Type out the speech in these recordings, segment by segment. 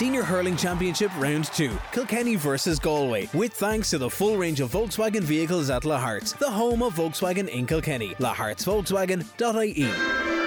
Senior Hurling Championship Round 2, Kilkenny versus Galway, with thanks to the full range of Volkswagen vehicles at La the home of Volkswagen in Kilkenny. lahartsvolkswagen.ie.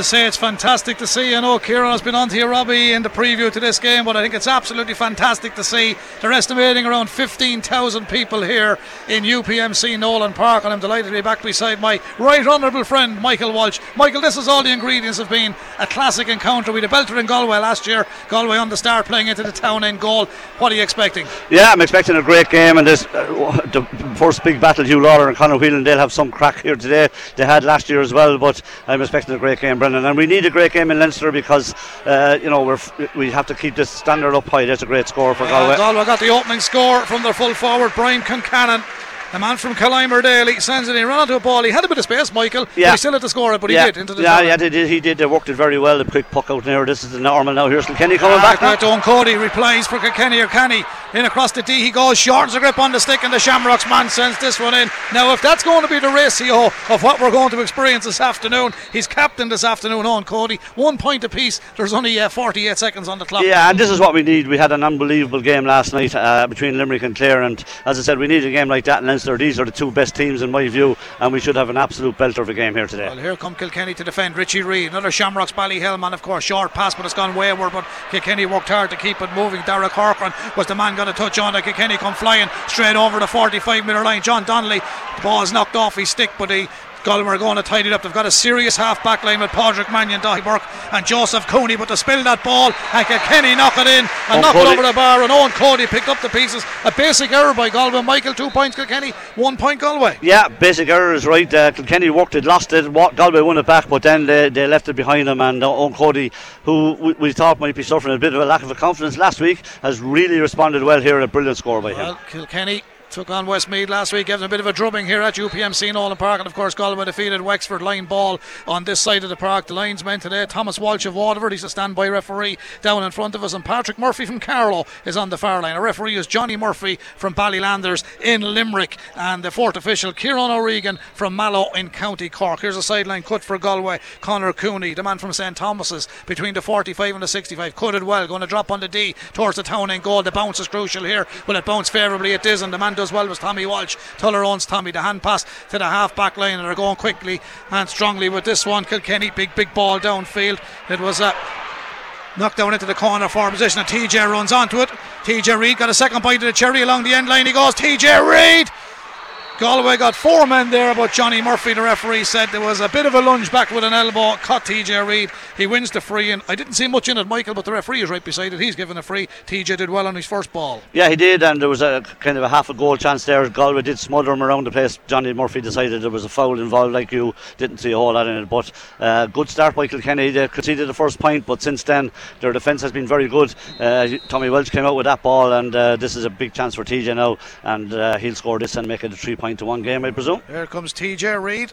to say it's fantastic to see. I know Kieran has been on to you, Robbie, in the preview to this game, but I think it's absolutely fantastic to see. They're estimating around 15,000 people here in UPMC Nolan Park, and I'm delighted to be back beside my right honourable friend, Michael Walsh. Michael, this is all the ingredients of being a classic encounter. We had a belter in Galway last year, Galway on the start playing into the town end goal. What are you expecting? Yeah, I'm expecting a great game, and this uh, the first big battle, Huw Lawlor and Conor Whelan, they'll have some crack here today. They had last year as well, but I'm expecting a great game. Brendan. And we need a great game in Leinster because, uh, you know, we're f- we have to keep this standard up high. That's a great score for Galway. Galway got the opening score from their full forward, Brian Concannon. The man from Dale, he sends it in, ran onto a ball. He had a bit of space, Michael. Yeah. he still had to score it, but yeah. he did into the Yeah, yeah, he did, he did. They worked it very well. The quick puck out there. This is the normal now. Here's Kilkenny coming ah, back. Don Cody replies for Kilkenny or Kenny. In across the D he goes, shortens the grip on the stick, and the Shamrocks man sends this one in. Now, if that's going to be the ratio of what we're going to experience this afternoon, he's captain this afternoon on Cody. One point apiece. There's only uh, 48 seconds on the clock. Yeah, and this is what we need. We had an unbelievable game last night uh, between Limerick and Clare, and as I said, we need a game like that in Leinster. These are the two best teams in my view, and we should have an absolute belter of a game here today. Well, here come Kilkenny to defend. Richie Reid, another Shamrocks Ballyhale man, of course. Short pass, but it's gone wayward. But Kilkenny worked hard to keep it moving. Derek Corcoran was the man going to touch on it. Kilkenny come flying straight over the 45 metre line. John Donnelly, the ball is knocked off his stick, but he Galway are going to tidy it up. They've got a serious half back line with Padraig Mannion, Daithí Burke, and Joseph Cooney. But to spill that ball and Kenny knock it in and Owen knock Cody. it over the bar. And Eoin Cody picked up the pieces. A basic error by Galway. Michael, two points. Kilkenny, one point Galway. Yeah, basic error is right. Uh, Kilkenny worked it, lost it. Galway won it back, but then they, they left it behind them. And uh, Eoin Cody, who we, we, thought might be suffering a bit of a lack of confidence last week, has really responded well here. A brilliant score by well, him. Kilkenny took on Westmeath last week, them a bit of a drubbing here at UPMC Nolan Park, and of course Galway defeated Wexford line ball on this side of the park. The linesman today, Thomas Walsh of Waterford, he's a standby referee down in front of us, and Patrick Murphy from Carlow is on the far line. A referee is Johnny Murphy from Ballylanders in Limerick, and the fourth official Kieran O'Regan from Mallow in County Cork. Here's a sideline cut for Galway, Conor Cooney, the man from St Thomas's, between the 45 and the 65, cut it well, going to drop on the D towards the town end goal. The bounce is crucial here. Will it bounce favourably? It is, and the man does well was Tommy Walsh. Tuller owns Tommy. The hand pass to the half back line, and they're going quickly and strongly with this one. Kilkenny, big, big ball downfield. It was a. Knocked down into the corner for position, and TJ runs onto it. TJ Reid got a second bite of the cherry along the end line. He goes, TJ Reid Galway got four men there, but Johnny Murphy, the referee, said there was a bit of a lunge back with an elbow, cut TJ Reid. He wins the free, and I didn't see much in it, Michael, but the referee is right beside it. He's given a free. TJ did well on his first ball. Yeah, he did, and there was a kind of a half a goal chance there. Galway did smother him around the place. Johnny Murphy decided there was a foul involved, like you didn't see a whole lot in it. But uh, good start by Kilkenny. They conceded the first point, but since then their defence has been very good. Uh, Tommy Walsh came out with that ball, and uh, this is a big chance for TJ now, and uh, he'll score this and make it a three point to one game, I presume. Here comes TJ Reid.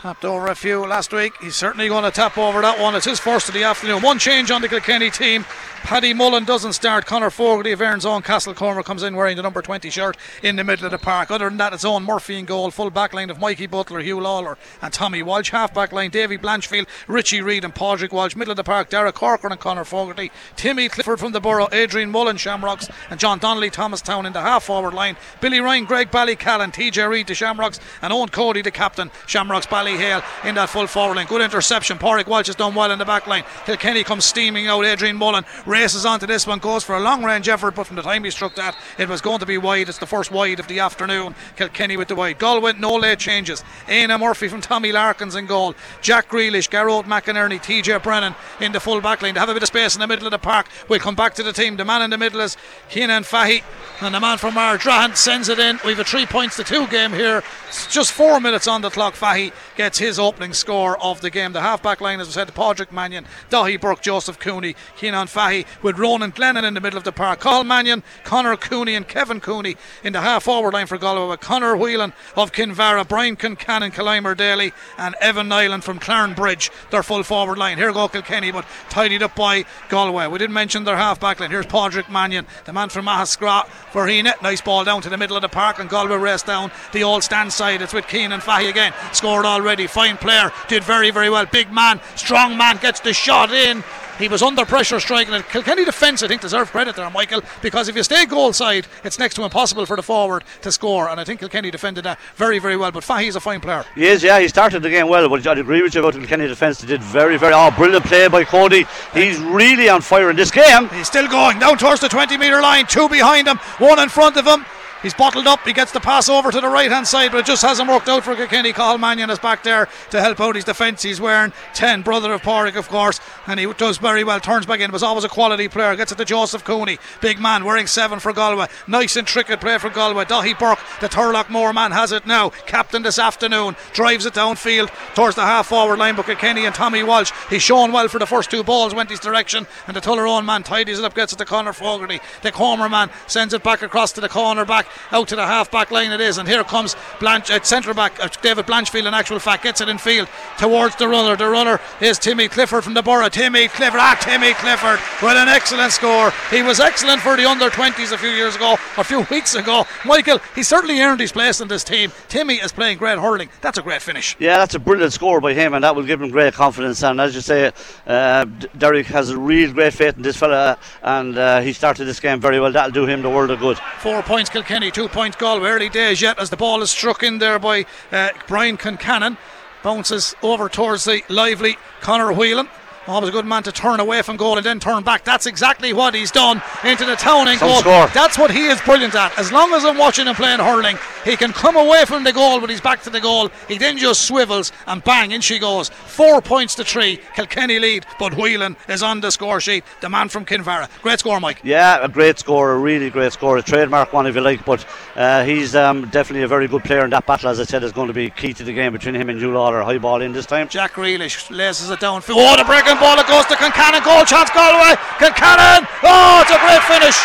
Tapped over a few last week. He's certainly going to tap over that one. It's his first of the afternoon. One change on the Kilkenny team. Paddy Mullen doesn't start. Conor Fogarty of Erin's own Castlecomer comes in wearing the number 20 shirt in the middle of the park. Other than that, it's own Murphy in goal. Full back line of Mikey Butler, Huw Lawlor, and Tommy Walsh. Half back line, Davy Blanchfield, Richie Reid, and Padraig Walsh. Middle of the park, Derek Corcoran and Conor Fogarty. Timmy Clifford from the Borough, Adrian Mullen, Shamrocks, and John Donnelly, Thomastown in the half forward line. Billy Ryan, Graigue-Ballycallan, TJ Reid, the Shamrocks, and Eoin Cody, the captain. Shamrocks Ballyhale in that full forward line. Good interception. Padraig Walsh has done well in the back line. Kilkenny comes steaming out. Adrian Mullen races onto this one, goes for a long range effort, but from the time he struck that, it was going to be wide. It's the first wide of the afternoon. Kilkenny with the wide. Galway, no late changes. Éanna Murphy from Tommy Larkins in goal. Jack Grealish, Gearóid McInerney, TJ Brennan in the full back line. They have a bit of space in the middle of the park. We'll come back to the team. The man in the middle is Cianan Fahy, and the man from Ardrahan sends it in. We've a three points to two game here. It's just four minutes on the clock. Fahy gets his opening score of the game. The half back line, as I said, Padraig Mannion, Daithí Burke, Joseph Cooney, Cianan Fahy, with Ronan Glennon in the middle of the park. Cathal Mannion, Conor Cooney, and Kevin Cooney in the half forward line for Galway, with Conor Whelan of Kinvara, Brian Concannon, Killimordaly, and Evan Niland from Bridge. their full forward line. Here go Kilkenny, but tidied up by Galway. We didn't mention their half back line. Here's Padraig Mannion, the man from Mahascra for Heenet. Nice ball down to the middle of the park, and Galway race down the old stand side. It's with Keenan Fahy again. Scored already. Fine player. Did very, very well. Big man, strong man, gets the shot in. He was under pressure striking it. Kilkenny defence, I think, deserve credit there, Michael, because if you stay goal side, it's next to impossible for the forward to score. And I think Kilkenny defended that very, very well. But Fahy's a fine player. He is, yeah. He started the game well, but I'd agree with you about Kilkenny defence. They did very, very. Oh, brilliant play by Cody. He's really on fire in this game. He's still going down towards the 20 metre line. Two behind him, one in front of him. He's bottled up. He gets the pass over to the right hand side, but it just hasn't worked out for Kilkenny. Cathal Mannion is back there to help out his defence. He's wearing 10, brother of Porrick, of course, and he does very well. Turns back in. Was always a quality player. Gets it to Joseph Cooney. Big man wearing 7 for Galway. Nice intricate play for Galway. Daithí Burke, the Turloughmore man, has it now. Captain this afternoon. Drives it downfield towards the half forward line. But Kilkenny and Tommy Walsh. He's shown well for the first two balls. Went his direction. And the Tullaroan man tidies it up. Gets it to Conor Fogarty. The Comer man sends it back across to the corner back out to the half back line it is and here comes Blanche uh, centre back uh, David Blanchfield in actual fact gets it in field towards the runner. The runner is Timmy Clifford from the Borough. Timmy Clifford ah Timmy Clifford with an excellent score. He was excellent for the under 20s a few years ago a few weeks ago. Michael he certainly earned his place in this team. Timmy is playing great hurling. That's a great finish. Yeah that's a brilliant score by him and that will give him great confidence. And as you say uh, Derek has a real great faith in this fella and uh, he started this game very well. That'll do him the world of good. Four points Kilkenny two points Galway early days yet as the ball is struck in there by uh, Brian Concannon bounces over towards the lively Conor Whelan Always a good man to turn away from goal and then turn back. That's exactly what he's done into the town and goal. Score. That's what he is brilliant at. As long as I'm watching him playing hurling, he can come away from the goal, but he's back to the goal. He then just swivels and bang, in she goes. Four points to three. Kilkenny lead, but Whelan is on the score sheet. The man from Kinvara. Great score, Mike. Yeah, a great score, a really great score. A trademark one, if you like, but uh, he's um, definitely a very good player, in that battle, as I said, is going to be key to the game between him and Huw Lawlor. High ball in this time. Jack Grealish laces it down. Oh, the breaking ball, it goes to. Concannon, goal chance Galway. Concannon, oh, it's a great finish.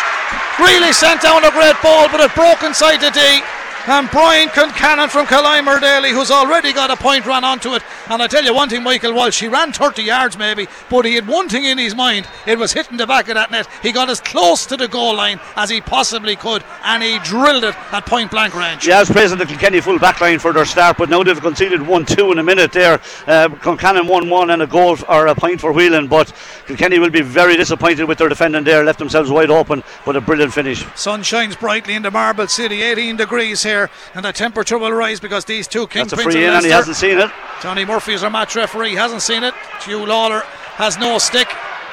Really sent down a great ball, but it broke inside the D. And Brian Concannon from Killimordaly, who's already got a point, ran onto it. And I tell you one thing, Michael Walsh, he ran 30 yards maybe, but he had one thing in his mind. It was hitting the back of that net. He got as close to the goal line as he possibly could, and he drilled it at point blank range. Yeah, I was praising the Kilkenny full back line for their start, but now they've conceded 1 2 in a minute there. Uh, Concannon 1 1 and a goal or a point for Whelan, but Kilkenny will be very disappointed with their defending there. Left themselves wide open, but a brilliant finish. Sun shines brightly in the Marble City, 18 degrees here and the temperature will rise because these two kingpins. That's a free in, and he hasn't seen it. Johnny Murphy is our match referee, hasn't seen it. Huw Lawlor has no stick.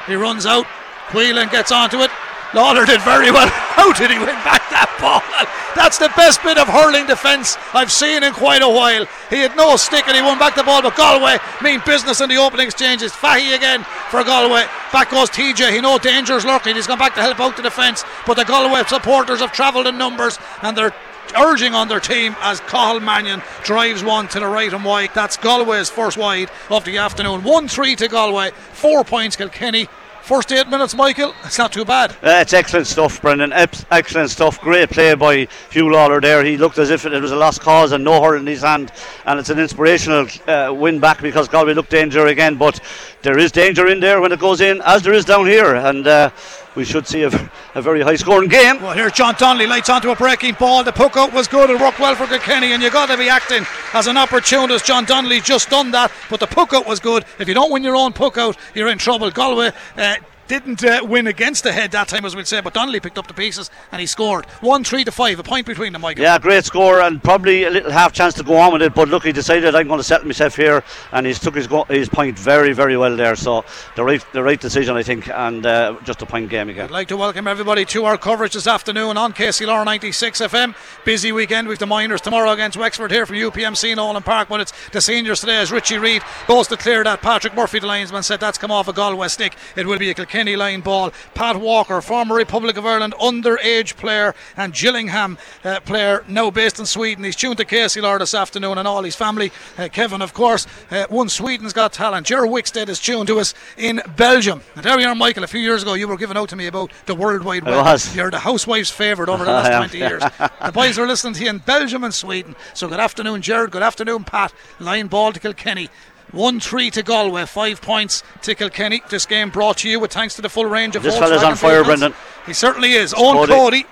He runs out. Whelan gets onto it. Lawlor did very well. How did he win back that ball? That's the best bit of hurling defence I've seen in quite a while. He had no stick and he won back the ball, but Galway mean business in the opening exchanges. Fahy again for Galway. Back goes TJ. He know danger's lurking. He's gone back to help out the defence, but the Galway supporters have travelled in numbers and they're urging on their team as Cathal Mannion drives one to the right and wide. That's Galway's first wide of the afternoon. 1 3 to Galway, four points Kilkenny. First eight minutes, Michael, it's not too bad. Uh, it's excellent stuff, Brendan. excellent stuff. Great play by Huw Lawlor there. He looked as if it was a lost cause and no hurt in his hand. And it's an inspirational uh, win back because Galway looked danger again. But there is danger in there when it goes in, as there is down here. And uh, we should see a, a very high scoring game. Well, here's John Donnelly, lights onto a breaking ball. The puck out was good, it worked well for Kilkenny, and you've got to be acting as an opportunist. John Donnelly just done that, but the puck out was good. If you don't win your own puck out, you're in trouble. Galway. Uh, didn't uh, win against the head that time, as we'll say, but Donnelly picked up the pieces and he scored. 1 3 to 5, a point between them, Michael. Yeah, great score and probably a little half chance to go on with it, but look, he decided I'm going to settle myself here and he's took his, go- his point very, very well there. So the right, the right decision, I think, and uh, just a point game again. I'd like to welcome everybody to our coverage this afternoon on KCLR 96 FM. Busy weekend with the Minors tomorrow against Wexford here from UPMC in Nolan Park, but it's the seniors today as Richie Reid goes to clear that. Patrick Murphy, the linesman, said that's come off a Galway stick. It will be a Kilkenny line ball. Pat Walker, former Republic of Ireland underage player and Gillingham uh, player, now based in Sweden. He's tuned to KCLR this afternoon and all his family. Uh, Kevin, of course, uh, won Sweden's Got Talent. Jerry Wickstead is tuned to us in Belgium. And there we are, Michael. A few years ago, you were giving out to me about the World Wide Web. was. You're the housewife's favourite over the last 20 years. the boys are listening to you in Belgium and Sweden. So good afternoon, Jared. Good afternoon, Pat. Line ball to Kilkenny. 1 3 to Galway, 5 points to Kilkenny. This game brought to you with thanks to the full range of This fella's on fire, vehicles. Brendan. He certainly is. Eoin Cody.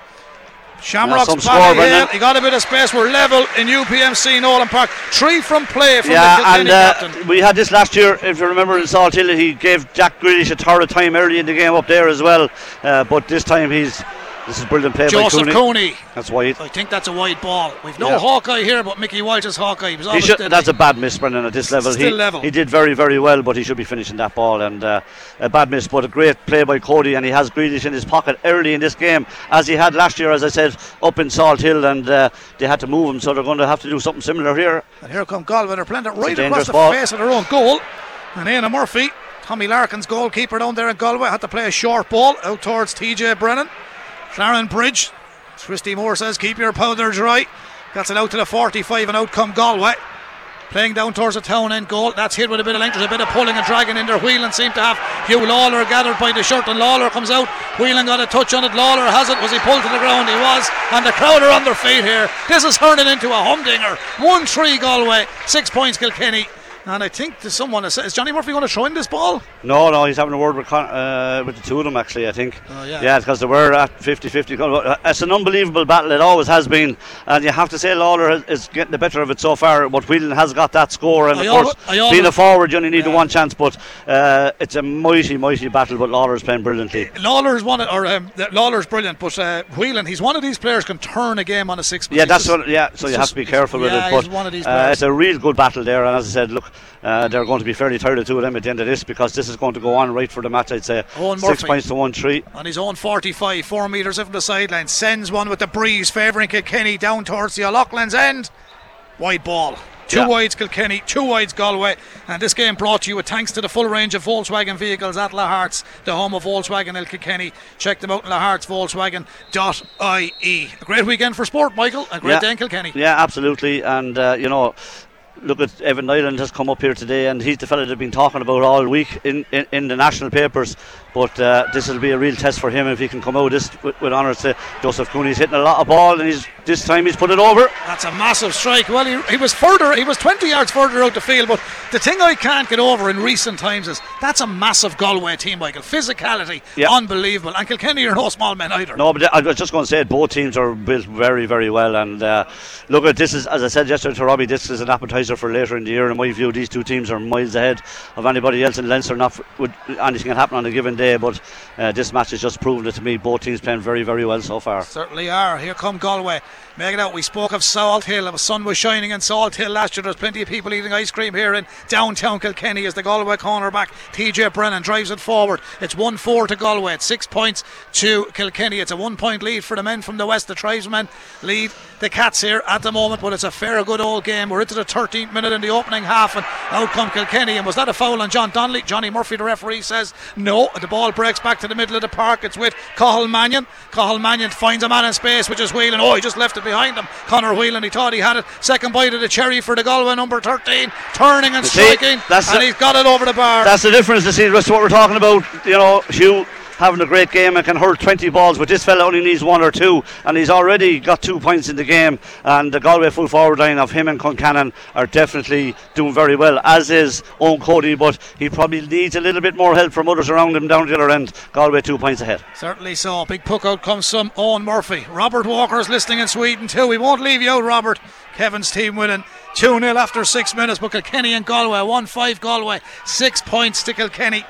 Shamrock's Paddy score, Hill. He got a bit of space. We're level in UPMC Nolan Park. Three from play from the Kilkenny and uh, captain. we had this last year, if you remember, in Salthill, he gave Jack Grealish a torrid time early in the game up there as well. Uh, but this time he's. This is brilliant play Joseph by Cooney. Cooney. That's wide. I think that's a wide ball. We've no Yeah. Hawkeye here, but Mickey Walsh is Hawkeye. He He should, that's a bad miss, Brendan, at this level. Still he, level. he did very, very well, but he should be finishing that ball. And uh, a bad miss, but a great play by Cody. And he has Grealish in his pocket early in this game, as he had last year, as I said, up in Salthill. And uh, they had to move him, so they're going to have to do something similar here. And here come Galway. They're playing it right across the ball. face of their own goal. And Éanna Murphy, Tommy Larkin's goalkeeper down there in Galway, had to play a short ball out towards TJ Brennan. Clarinbridge. Christy Moore says, keep your powder dry. Gets it out to the 45 and out come Galway. Playing down towards the town end goal. That's hit with a bit of length. There's a bit of pulling and dragging in there. Whelan seemed to have Huw Lawlor gathered by the shirt, and Lawlor comes out. Whelan got a touch on it. Lawlor has it. Was he pulled to the ground? He was. And the crowd are on their feet here. This is turning into a humdinger. 1 3 Galway, 6 points Kilkenny. And I think there's someone is Johnny Murphy going to throw in this ball? No, no, he's having a word with, Con- uh, with the two of them, actually, I think. Oh, yeah. Yeah, because they were at 50 50. It's an unbelievable battle, it always has been. And you have to say, Lawlor is, getting the better of it so far. But Whelan has got that score. And I of course, being a forward, you only need Yeah. one chance. But uh, it's a mighty, mighty battle. But Lawlor is playing brilliantly. Lawlor's one, of- or um, Lawlor's brilliant, but uh, Whelan, he's one of these players can turn a game on a six. Yeah, that's just- what. Yeah, so you have to be careful with yeah, it. But he's one of these uh, it's a real good battle there. And as I said, look, uh, they're going to be fairly tired of two of them at the end of this because this is going to go on right for the match. I'd say Owen six points to one three. on his own 45, four metres from the sideline, sends one with the breeze, favouring Kilkenny down towards the O'Loughlin's end. Wide ball. Two Yeah. wides Kilkenny, two wides Galway, and this game brought to you with thanks to the full range of Volkswagen vehicles at Lahart's, the home of Volkswagen El Kilkenny. Check them out in lahartsvolkswagen.ie. A great weekend for sport, Michael. A great Yeah. day in Kilkenny. Yeah, absolutely. And, uh, you know, look at Evan Niland has come up here today, and he's the fellow they've been talking about all week in, in, in the national papers. But uh, this will be a real test for him if he can come out this with, with honours to Joseph Cooney's hitting a lot of ball, and he's this time he's put it over. That's a massive strike. Well, he, he was further, he was 20 yards further out the field, but the thing I can't get over in recent times is that's a massive Galway team, Michael. Physicality, Yeah. unbelievable. And Kilkenny are no small men either. No, but I was just going to say it. both teams are built very, very well. And uh, look at this is, as I said yesterday to Robbie, this is an appetizer for later in the year. In my view, these two teams are miles ahead of anybody else in Leinster. Not would anything can happen on a given day, but uh, this match has just proven it to me. Both teams playing very, very well so far. Certainly are. Here come Galway. Make it out. We spoke of Salthill. The sun was shining in Salthill last year. There's plenty of people eating ice cream here in downtown Kilkenny as the Galway cornerback TJ Brennan drives it forward. It's 1 4 to Galway. It's six points to Kilkenny. It's a one point lead for the men from the west. The tribesmen lead the Cats here at the moment, but it's a fair good old game. We're into the 13th minute in the opening half, and out come Kilkenny. And was that a foul on John Donnelly? Johnny Murphy, the referee, says no. The ball breaks back to the middle of the park. It's with Cathal Mannion. Cathal Mannion finds a man in space, which is Whelan. Oh, he just left it behind him. Conor Whelan, he thought he had it. Second bite of the cherry for the Galway number 13. Turning and see, striking, that's and he's got it over the bar. That's the difference. To see that's what we're talking about. You know, Huw having a great game and can hurl 20 balls, but this fella only needs one or two, and he's already got two points in the game. And the Galway full forward line of him and Concannon are definitely doing very well, as is Eoin Cody, but he probably needs a little bit more help from others around him down the other end. Galway two points ahead. Certainly so. Big puck out comes from Eoin Murphy. Robert Walker's listening in Sweden too. We won't leave you out, Robert. Kevin's team winning 2 0 after six minutes. But Kilkenny and Galway 1 5 Galway. Six points to Kilkenny.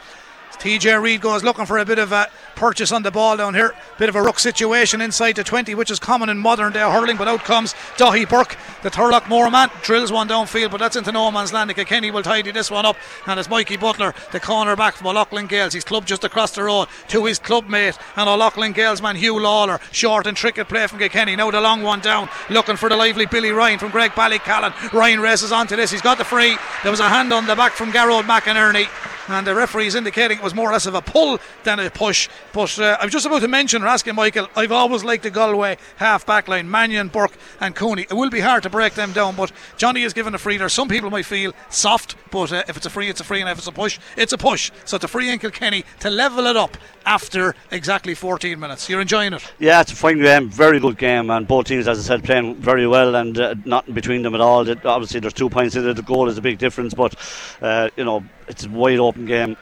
TJ Reid goes looking for a bit of a purchase on the ball down here. Bit of a ruck situation inside the 20, which is common in modern day hurling, but out comes Daithí Burke, the Turloughmore man. Drills one downfield, but that's into no man's land. Kenny will tidy this one up, and it's Mikey Butler, the corner back from O'Loughlin Gaels. He's club just across the road to his club mate, and O'Loughlin Gaels man Huw Lawlor. Short and tricky play from Kenny. Now the long one down, looking for the lively Billy Ryan from Graigue-Ballycallan. Ryan races onto this. He's got the free. There was a hand on the back from Gearóid McInerney and the referee is indicating it was more or less of a pull than a push. But uh, I was just about to mention, or asking Michael, I've always liked the Galway half back line, Mannion, Burke, and Cooney. It will be hard to break them down, but Johnny is given a free there. Some people might feel soft, but uh, if it's a free, it's a free, and if it's a push, it's a push. So it's a free in Kilkenny to level it up after exactly 14 minutes. You're enjoying it? Yeah, it's a fine game, very good game, and both teams, as I said, playing very well, and uh, nothing between them at all. Obviously, there's two points in it. The goal is a big difference, but uh, you know it's a wide open game.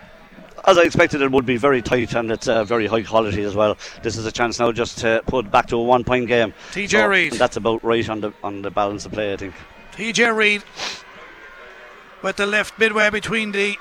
As I expected, it would be very tight and it's uh, very high quality as well. This is a chance now just to put back to a one point game. TJ so Reid. That's about right on the on the balance of play, I think. TJ Reid with the left midway between the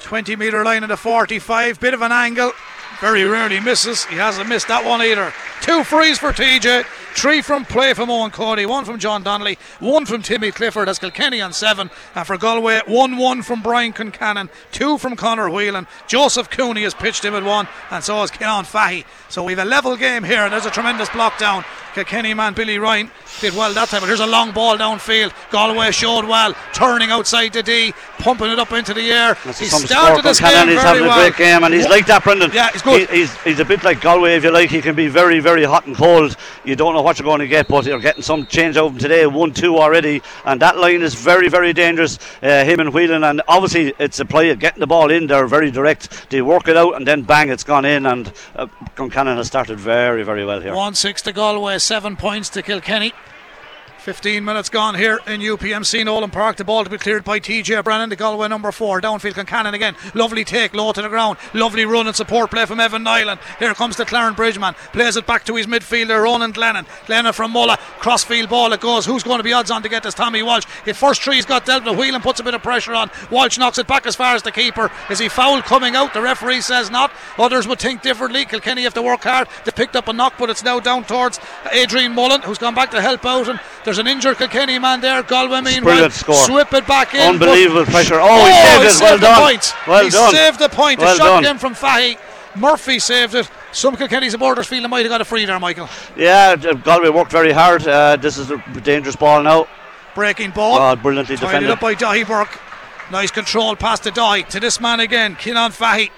20 metre line and the 45. Bit of an angle. Very rarely misses. He hasn't missed that one either. Two frees for TJ. Three from play from Eoin Cody, one from John Donnelly, one from Timmy Clifford as Kilkenny on seven. And for Galway, 1 1 from Brian Concannon, two from Conor Whelan. Joseph Cooney has pitched him at one, and so has Keon Fahy. So we have a level game here, and there's a tremendous block down. Kilkenny man Billy Ryan did well that time, but here's a long ball downfield. Galway showed well, turning outside the D, pumping it up into the air. That's he started this game he's having well. a great game, and he's like that, Brendan. Yeah, he's good. He, he's, he's a bit like Galway, if you like. He can be very, very hot and cold. You don't know what you're going to get, but you're getting some change over him today. One, two already, and that line is very, very dangerous. Uh, him and Whelan, and obviously it's a play of getting the ball in. They're very direct. They work it out, and then bang, it's gone in. And uh, Concannon has started very, very well here. One six to Galway, seven points to Kilkenny. 15 minutes gone here in UPMC Nolan Park. The ball to be cleared by TJ Brennan, the Galway number four. Downfield Concannon again. Lovely take, low to the ground. Lovely run and support play from Evan Niland. Here comes the Clarinbridge man. Plays it back to his midfielder, Ronan Glennon. Glennon from Mullagh. Crossfield ball it goes. Who's going to be odds on to get this? Tommy Walsh. His first three, he's got dealt with. Whelan puts a bit of pressure on. Walsh knocks it back as far as the keeper. Is he foul coming out? The referee says not. Others would think differently. Kilkenny have to work hard. They picked up a knock, but it's now down towards Adrian Mullen, who's gone back to help out. And there's an injured Kilkenny man there. Galway meanwhile swip it back in. Unbelievable pressure. Oh, he saved he it. Well done. Point. Well he done. saved the point. Well the shot done. from Fahy. Murphy saved it. Some Kilkenny supporters feel they might have got a free there, Michael. Yeah, Galway worked very hard. Uh, this is a dangerous ball now. Breaking ball. Oh, brilliantly Tied defended. it up by Daithí Burke. Nice control past the Daithí to this man again, Cianan Fahy.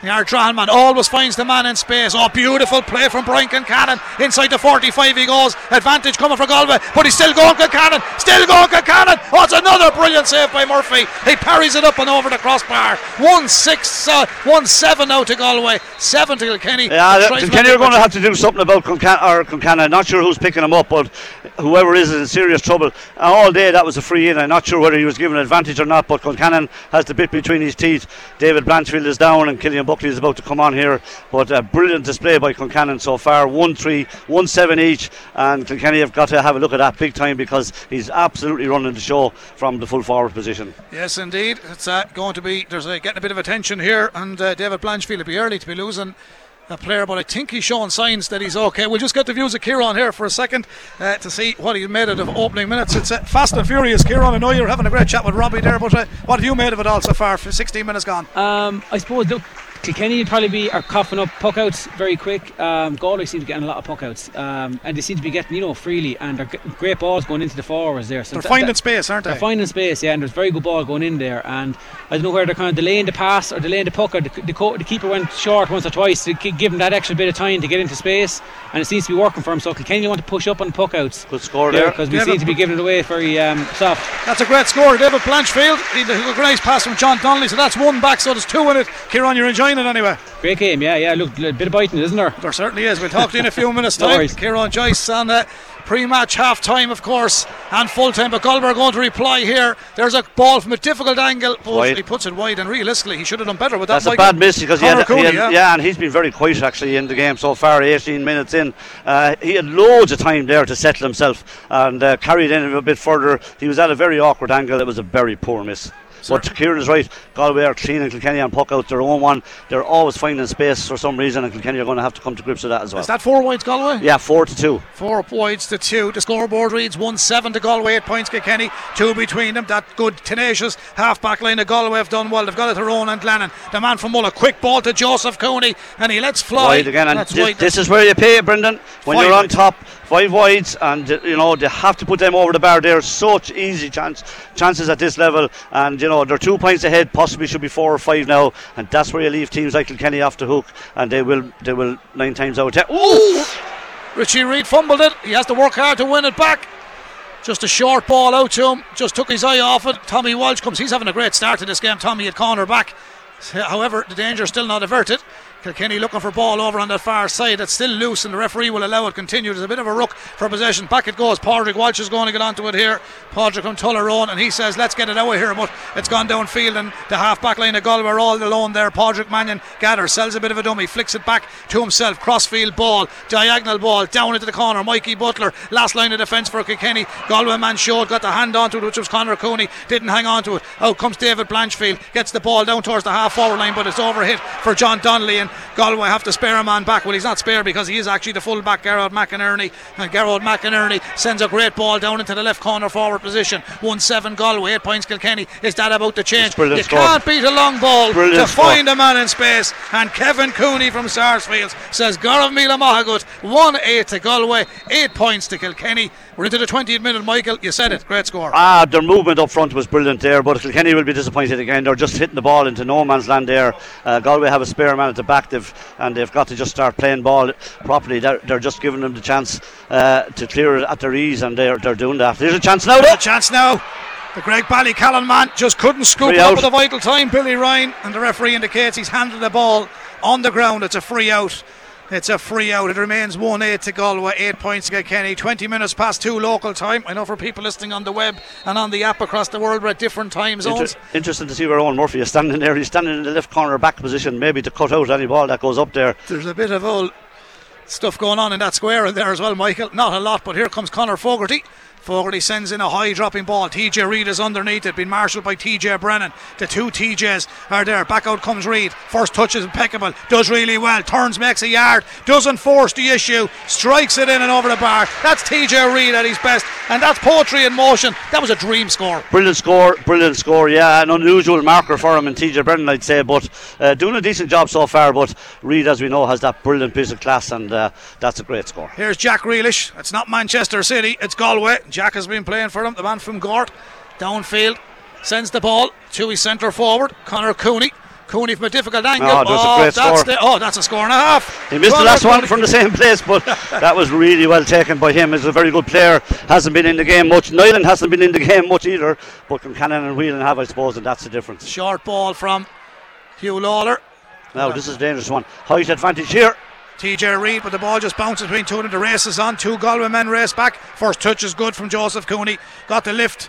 The Ardrahan always finds the man in space. Oh, beautiful play from Brian Concannon. Inside the 45 he goes. Advantage coming for Galway, but he's still going Concannon. Still going Concannon. Oh, it's another brilliant save by Murphy. He parries it up and over the crossbar. 1 6, uh, 1 7 now to Galway. 7 to Kilkenny. Yeah, Kilkenny are going to have to do something about Concan- Concannon. Not sure who's picking him up, but whoever is is in serious trouble. And all day that was a free in. I'm not sure whether he was given advantage or not, but Concannon has the bit between his teeth. David Blanchfield is down, and Killian Buckley is about to come on here. But a brilliant display by Concannon so far 1 3, 1 7 each. And Kilkenny have got to have a look at that big time because he's absolutely running the show from the full forward position. Yes, indeed. It's uh, going to be, there's uh, getting a bit of attention here, and uh, David Blanchfield will be early to be losing a player, but I think he's showing signs that he's okay. We'll just get the views of Kieran here for a second uh, to see what he made out of opening minutes. It's uh, fast and furious, Kieran. I know you're having a great chat with Robbie there, but uh, what have you made of it all so far for 16 minutes gone? Um, I suppose, look, Kilkenny would probably be are coughing up puck outs very quick. Um, Galway seem to be getting a lot of puck outs, um, and they seem to be getting you know freely, and they're g- great balls going into the forwards there. So They're that- finding that- space, aren't they? They're finding space, yeah, and there's very good ball going in there. And I don't know where they're kind of delaying the pass or delaying the puck, or the, the, co- the keeper went short once or twice to give him that extra bit of time to get into space, and it seems to be working for him. So Kilkenny want to push up on puck outs. Good score there. because we Yeah, seem to be giving it away very um, soft. That's a great score. David Blanchfield. He did a nice pass from John Donnelly, so that's one back, so there's two in it. Kieran, you're enjoying it anyway. Great game, yeah, yeah. Look, a bit of biting, isn't there? There certainly is. We'll talk to you in a few minutes' No time. worries. Kieran Joyce on uh, pre-match half-time, of course, and full-time. But Galway are going to reply here. There's a ball from a difficult angle, but he puts it wide. And realistically, he should have done better with that. That's a bad miss because he Conor had, he Cooney, had- yeah. yeah. and he's been very quiet actually in the game so far. 18 minutes in, uh, he had loads of time there to settle himself and uh, carried in a bit further. He was at a very awkward angle. It was a very poor miss. But Kieran is right. Galway are clean and Kilkenny and puck out their own one. They're always finding space for some reason, and Kilkenny are going to have to come to grips with that as well. Is that four wides, Galway? Yeah, four to two. Four wides to two. The scoreboard reads 1 7 to Galway, 8 points Kilkenny, two between them. That good, tenacious half back line of Galway have done well. They've got it to Ronan Glennon. The man from Mullagh. Quick ball to Joseph Cooney, and he lets fly. Wide again, and That's this, wide. this is where you pay, Brendan. When you're on top, five wides, and uh, you know they have to put them over the bar. They're such easy chance chances at this level, and you know they're two points ahead. Possibly should be four or five now, and that's where you leave teams like Kilkenny off the hook, and they will they will nine times out of ten. Ooh! Richie Reid fumbled it. He has to work hard to win it back. Just a short ball out to him. Just took his eye off it. Tommy Walsh comes. He's having a great start to this game. Tommy at corner back. However, the danger is still not averted. Kilkenny looking for ball over on that far side. It's still loose, and the referee will allow it continue. There's a bit of a ruck for possession. Back it goes. Padraig Walsh is going to get onto it here. Padraig from Tullaroan, and he says, "Let's get it out of here." But it's gone downfield, and the half back line of Galway are all alone there. Padraig Mannion gathers, sells a bit of a dummy, flicks it back to himself. Crossfield ball, diagonal ball down into the corner. Mikey Butler, last line of defence for Kilkenny. Galway man showed, got the hand onto it, which was Conor Cooney. Didn't hang on to it. Out comes David Blanchfield, gets the ball down towards the half forward line, but it's overhit for John Donnelly, and Galway have to spare a man back. Well, he's not spare because he is actually the full back, Gerard McInerney, uh, and Gerard McInerney sends a great ball down into the left corner forward position. 1 7 Galway, 8 points Kilkenny. Is that about to change? You score. can't beat a long ball Brilliant to score. find a man in space. And Kevin Cooney from Sarsfields says Gaurav Mila Mahagut 1 8 to Galway, 8 points to Kilkenny. We're into the 20th minute, Michael. You said it. Great score. Ah, their movement up front was brilliant there, but Kilkenny will be disappointed again. They're just hitting the ball into no man's land there. Uh, Galway have a spare man at the back, they've, and they've got to just start playing ball properly. They're, they're just giving them the chance uh, to clear it at their ease, and they're, they're doing that. There's a chance now, though. A chance now. The Graigue-Ballycallan man just couldn't scoop up out. at the vital time. Billy Ryan and the referee indicates he's handled the ball on the ground. It's a free out. It's a free out. It remains 1 8 to Galway, 8 points to Kilkenny. 20 minutes past 2 local time. I know for people listening on the web and on the app across the world, we're at different time zones. Inter- interesting to see where Eoin Murphy is standing there. He's standing in the left corner back position, maybe to cut out any ball that goes up there. There's a bit of old stuff going on in that square in there as well, Michael. Not a lot, but here comes Conor Fogarty. Fogarty sends in a high dropping ball. TJ Reid is underneath it, been marshalled by TJ Brennan. The two TJs are there. Back out comes Reid. First touch is impeccable. Does really well. Turns, makes a yard. Doesn't force the issue. Strikes it in and over the bar. That's TJ Reid at his best. And that's poetry in motion. That was a dream score. Brilliant score, brilliant score. Yeah, an unusual marker for him and TJ Brennan, I'd say, but uh, doing a decent job so far. But Reid, as we know, has that brilliant piece of class, and uh, that's a great score. Here's Jack Grealish. It's not Manchester City, it's Galway. Jack has been playing for them, the man from Gort. Downfield, sends the ball to his centre forward, Conor Cooney. Cooney from a difficult oh, angle. Oh, that's a great that's score. The, oh, that's a score and a half. He missed the Connor last one from the same place, but that was really well taken by him. He's a very good player. Hasn't been in the game much. Niland hasn't been in the game much either. But Concannon and Whelan have, I suppose, and that's the difference. Short ball from Huw Lawlor. Now this is a dangerous one. Height advantage here. TJ Reid, but the ball just bounces between two them. The race is on. Two Galway men race back. First touch is good from Joseph Cooney. Got the lift.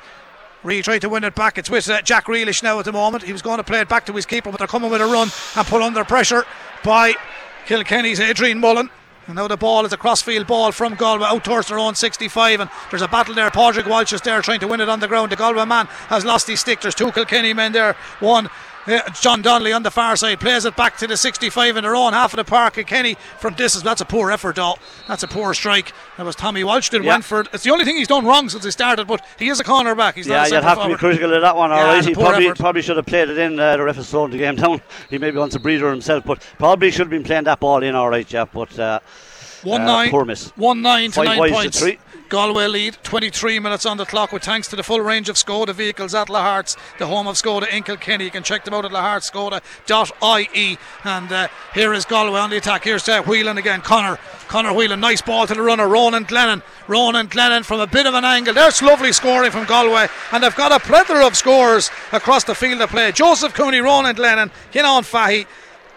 Reid tried to win it back. It's with uh, Jack Grealish now at the moment. He was going to play it back to his keeper, but they're coming with a run and put under pressure by Kilkenny's Adrian Mullen. And now the ball is a crossfield ball from Galway out towards their own 65. And there's a battle there. Padraig Walsh is there trying to win it on the ground. The Galway man has lost his stick. There's two Kilkenny men there. One John Donnelly on the far side plays it back to the 65 in their own half of the park. And Kenny from distance. That's a poor effort, though. That's a poor strike. That was Tommy Walsh did Yeah. Wentford. It's the only thing he's done wrong since he started, but he is a corner back. He's Yeah, you'd have to be forward. critical of that one. All Yeah, right, he probably effort. probably should have played it in. Uh, the ref has slowed the game down. He maybe wants a breather himself, but probably should have been playing that ball in. All right, Jeff. but. Uh, One Uh, nine. poor miss. One nine to Five nine points. Galway lead. 23 minutes on the clock with thanks to the full range of Skoda vehicles at Lahart's, the home of Skoda in Kilkenny. You can check them out at lahartskoda.ie. And uh, here is Galway on the attack. Here's uh, Whelan again. Conor. Conor Whelan. Nice ball to the runner. Ronan Glennon. Ronan Glennon from a bit of an angle. There's lovely scoring from Galway. And they've got a plethora of scores across the field of play. Joseph Cooney, Ronan Glennon, Cianan Fahy.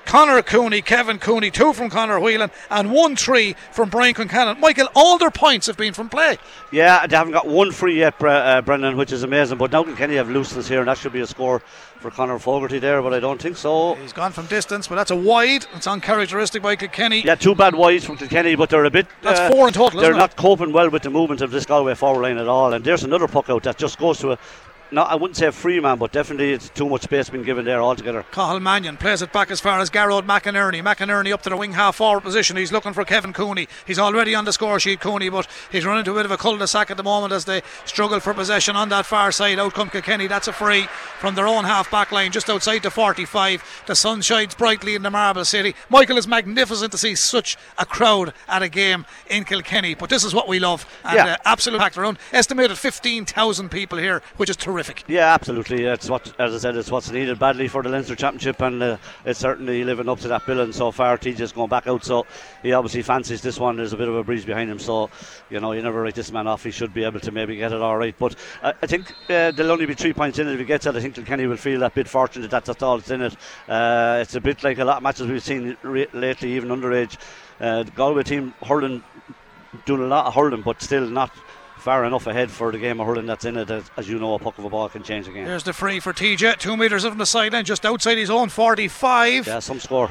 Conor Cooney, Kevin Cooney, two from Conor Whelan, and one three from Brian Concannon. Michael, all their points have been from play. Yeah, they haven't got one free yet, uh, Brendan, which is amazing. But now Kenny have looseness here, and that should be a score for Conor Fogarty there, but I don't think so. He's gone from distance, but that's a wide. It's uncharacteristic by Kilkenny. Yeah, two bad wides from Kilkenny, but they're a bit. That's uh, four in total, They're isn't it? not coping well with the movement of this Galway forward line at all. And there's another puck out that just goes to a no, I wouldn't say a free man, but definitely it's too much space being given there altogether. Cathal Mannion plays it back as far as Gearóid McInerney. McInerney up to the wing half forward position. He's looking for Kevin Cooney. He's already on the score sheet, Cooney, but he's running into a bit of a cul-de-sac at the moment as they struggle for possession on that far side. Out come Kilkenny. That's a free from their own half back line, just outside the 45. The sun shines brightly in the Marble City. Michael is magnificent to see such a crowd at a game in Kilkenny, but this is what we love. And Yeah. uh, absolute packed around. Estimated 15,000 people here, which is terrific. Yeah, absolutely. It's what, as I said, it's what's needed badly for the Leinster Championship, and uh, it's certainly living up to that billing so far. TJ's going back out, so he obviously fancies this one. There's a bit of a breeze behind him, so you know you never write this man off. He should be able to maybe get it all right. But uh, I think uh, there'll only be three points in it if he gets it. I think Kilkenny will feel that bit fortunate that that's all that's in it. Uh, it's a bit like a lot of matches we've seen re- lately, even underage. Uh, the Galway team hurling, doing a lot of hurling, but still not. Far enough ahead for the game of hurling that's in it, as, as you know, a puck of a ball can change the game. There's the free for TJ, two metres from the sideline, just outside his own 45. Yeah, some score.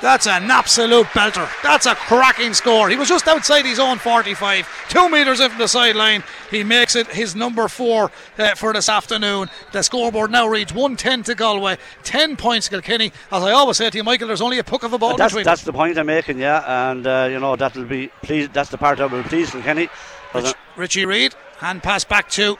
That's an absolute belter. That's a cracking score. He was just outside his own 45, two metres in from the sideline. He makes it his number four uh, for this afternoon. The scoreboard now reads 110 to Galway, 10 points to Kilkenny. As I always say to you, Michael, there's only a puck of a ball that's between that's them. the point I'm making, yeah, and uh, you know that'll be please. That's the part that will please Kilkenny. Rich, Richie Reid, hand pass back to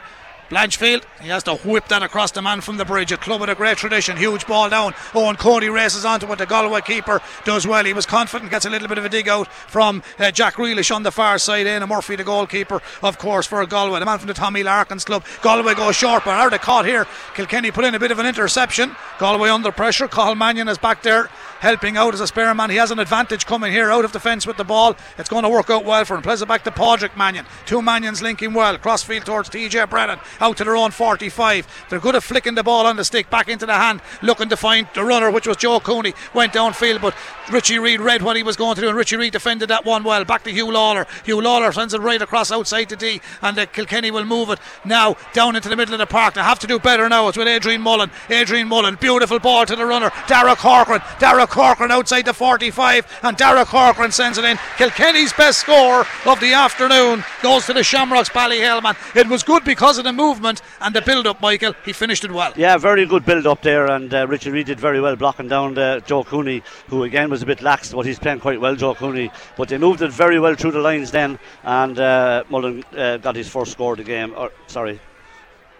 Blanchfield. He has to whip that across the man from the bridge. A club with a great tradition. Huge ball down. Eoin Cody races onto it. The Galway keeper does well. He was confident, gets a little bit of a dig out from uh, Jack Grealish on the far side. Aidan Murphy, the goalkeeper, of course, for Galway. The man from the Tommy Larkins club. Galway goes short, but are they caught here? Kilkenny put in a bit of an interception. Galway under pressure. Cathal Mannion is back there helping out as a spare man. He has an advantage coming here out of the fence with the ball. It's going to work out well for him. Plays it back to Padraig Mannion. Two Mannions linking well. Crossfield towards TJ Brennan. Out to their own 45. They're good at flicking the ball on the stick back into the hand, looking to find the runner, which was Joe Cooney. Went downfield, but Richie Reid read what he was going to do, and Richie Reid defended that one well. Back to Huw Lawlor. Huw Lawlor sends it right across outside to D, and uh, Kilkenny will move it now down into the middle of the park. They have to do better now. It's with Adrian Mullen. Adrian Mullen, beautiful ball to the runner. Dara Corcoran. Dara Corcoran outside the 45, and Dara Corcoran sends it in. Kilkenny's best score of the afternoon goes to the Shamrocks Ballyhale It was good because of the movement and the build up, Michael. He finished it well. Yeah, very good build up there, and uh, Richard Reid did very well blocking down uh, Joe Cooney, who again was a bit lax, but he's playing quite well, Joe Cooney. But they moved it very well through the lines then, and uh, Mullen uh, got his first score of the game. Or sorry.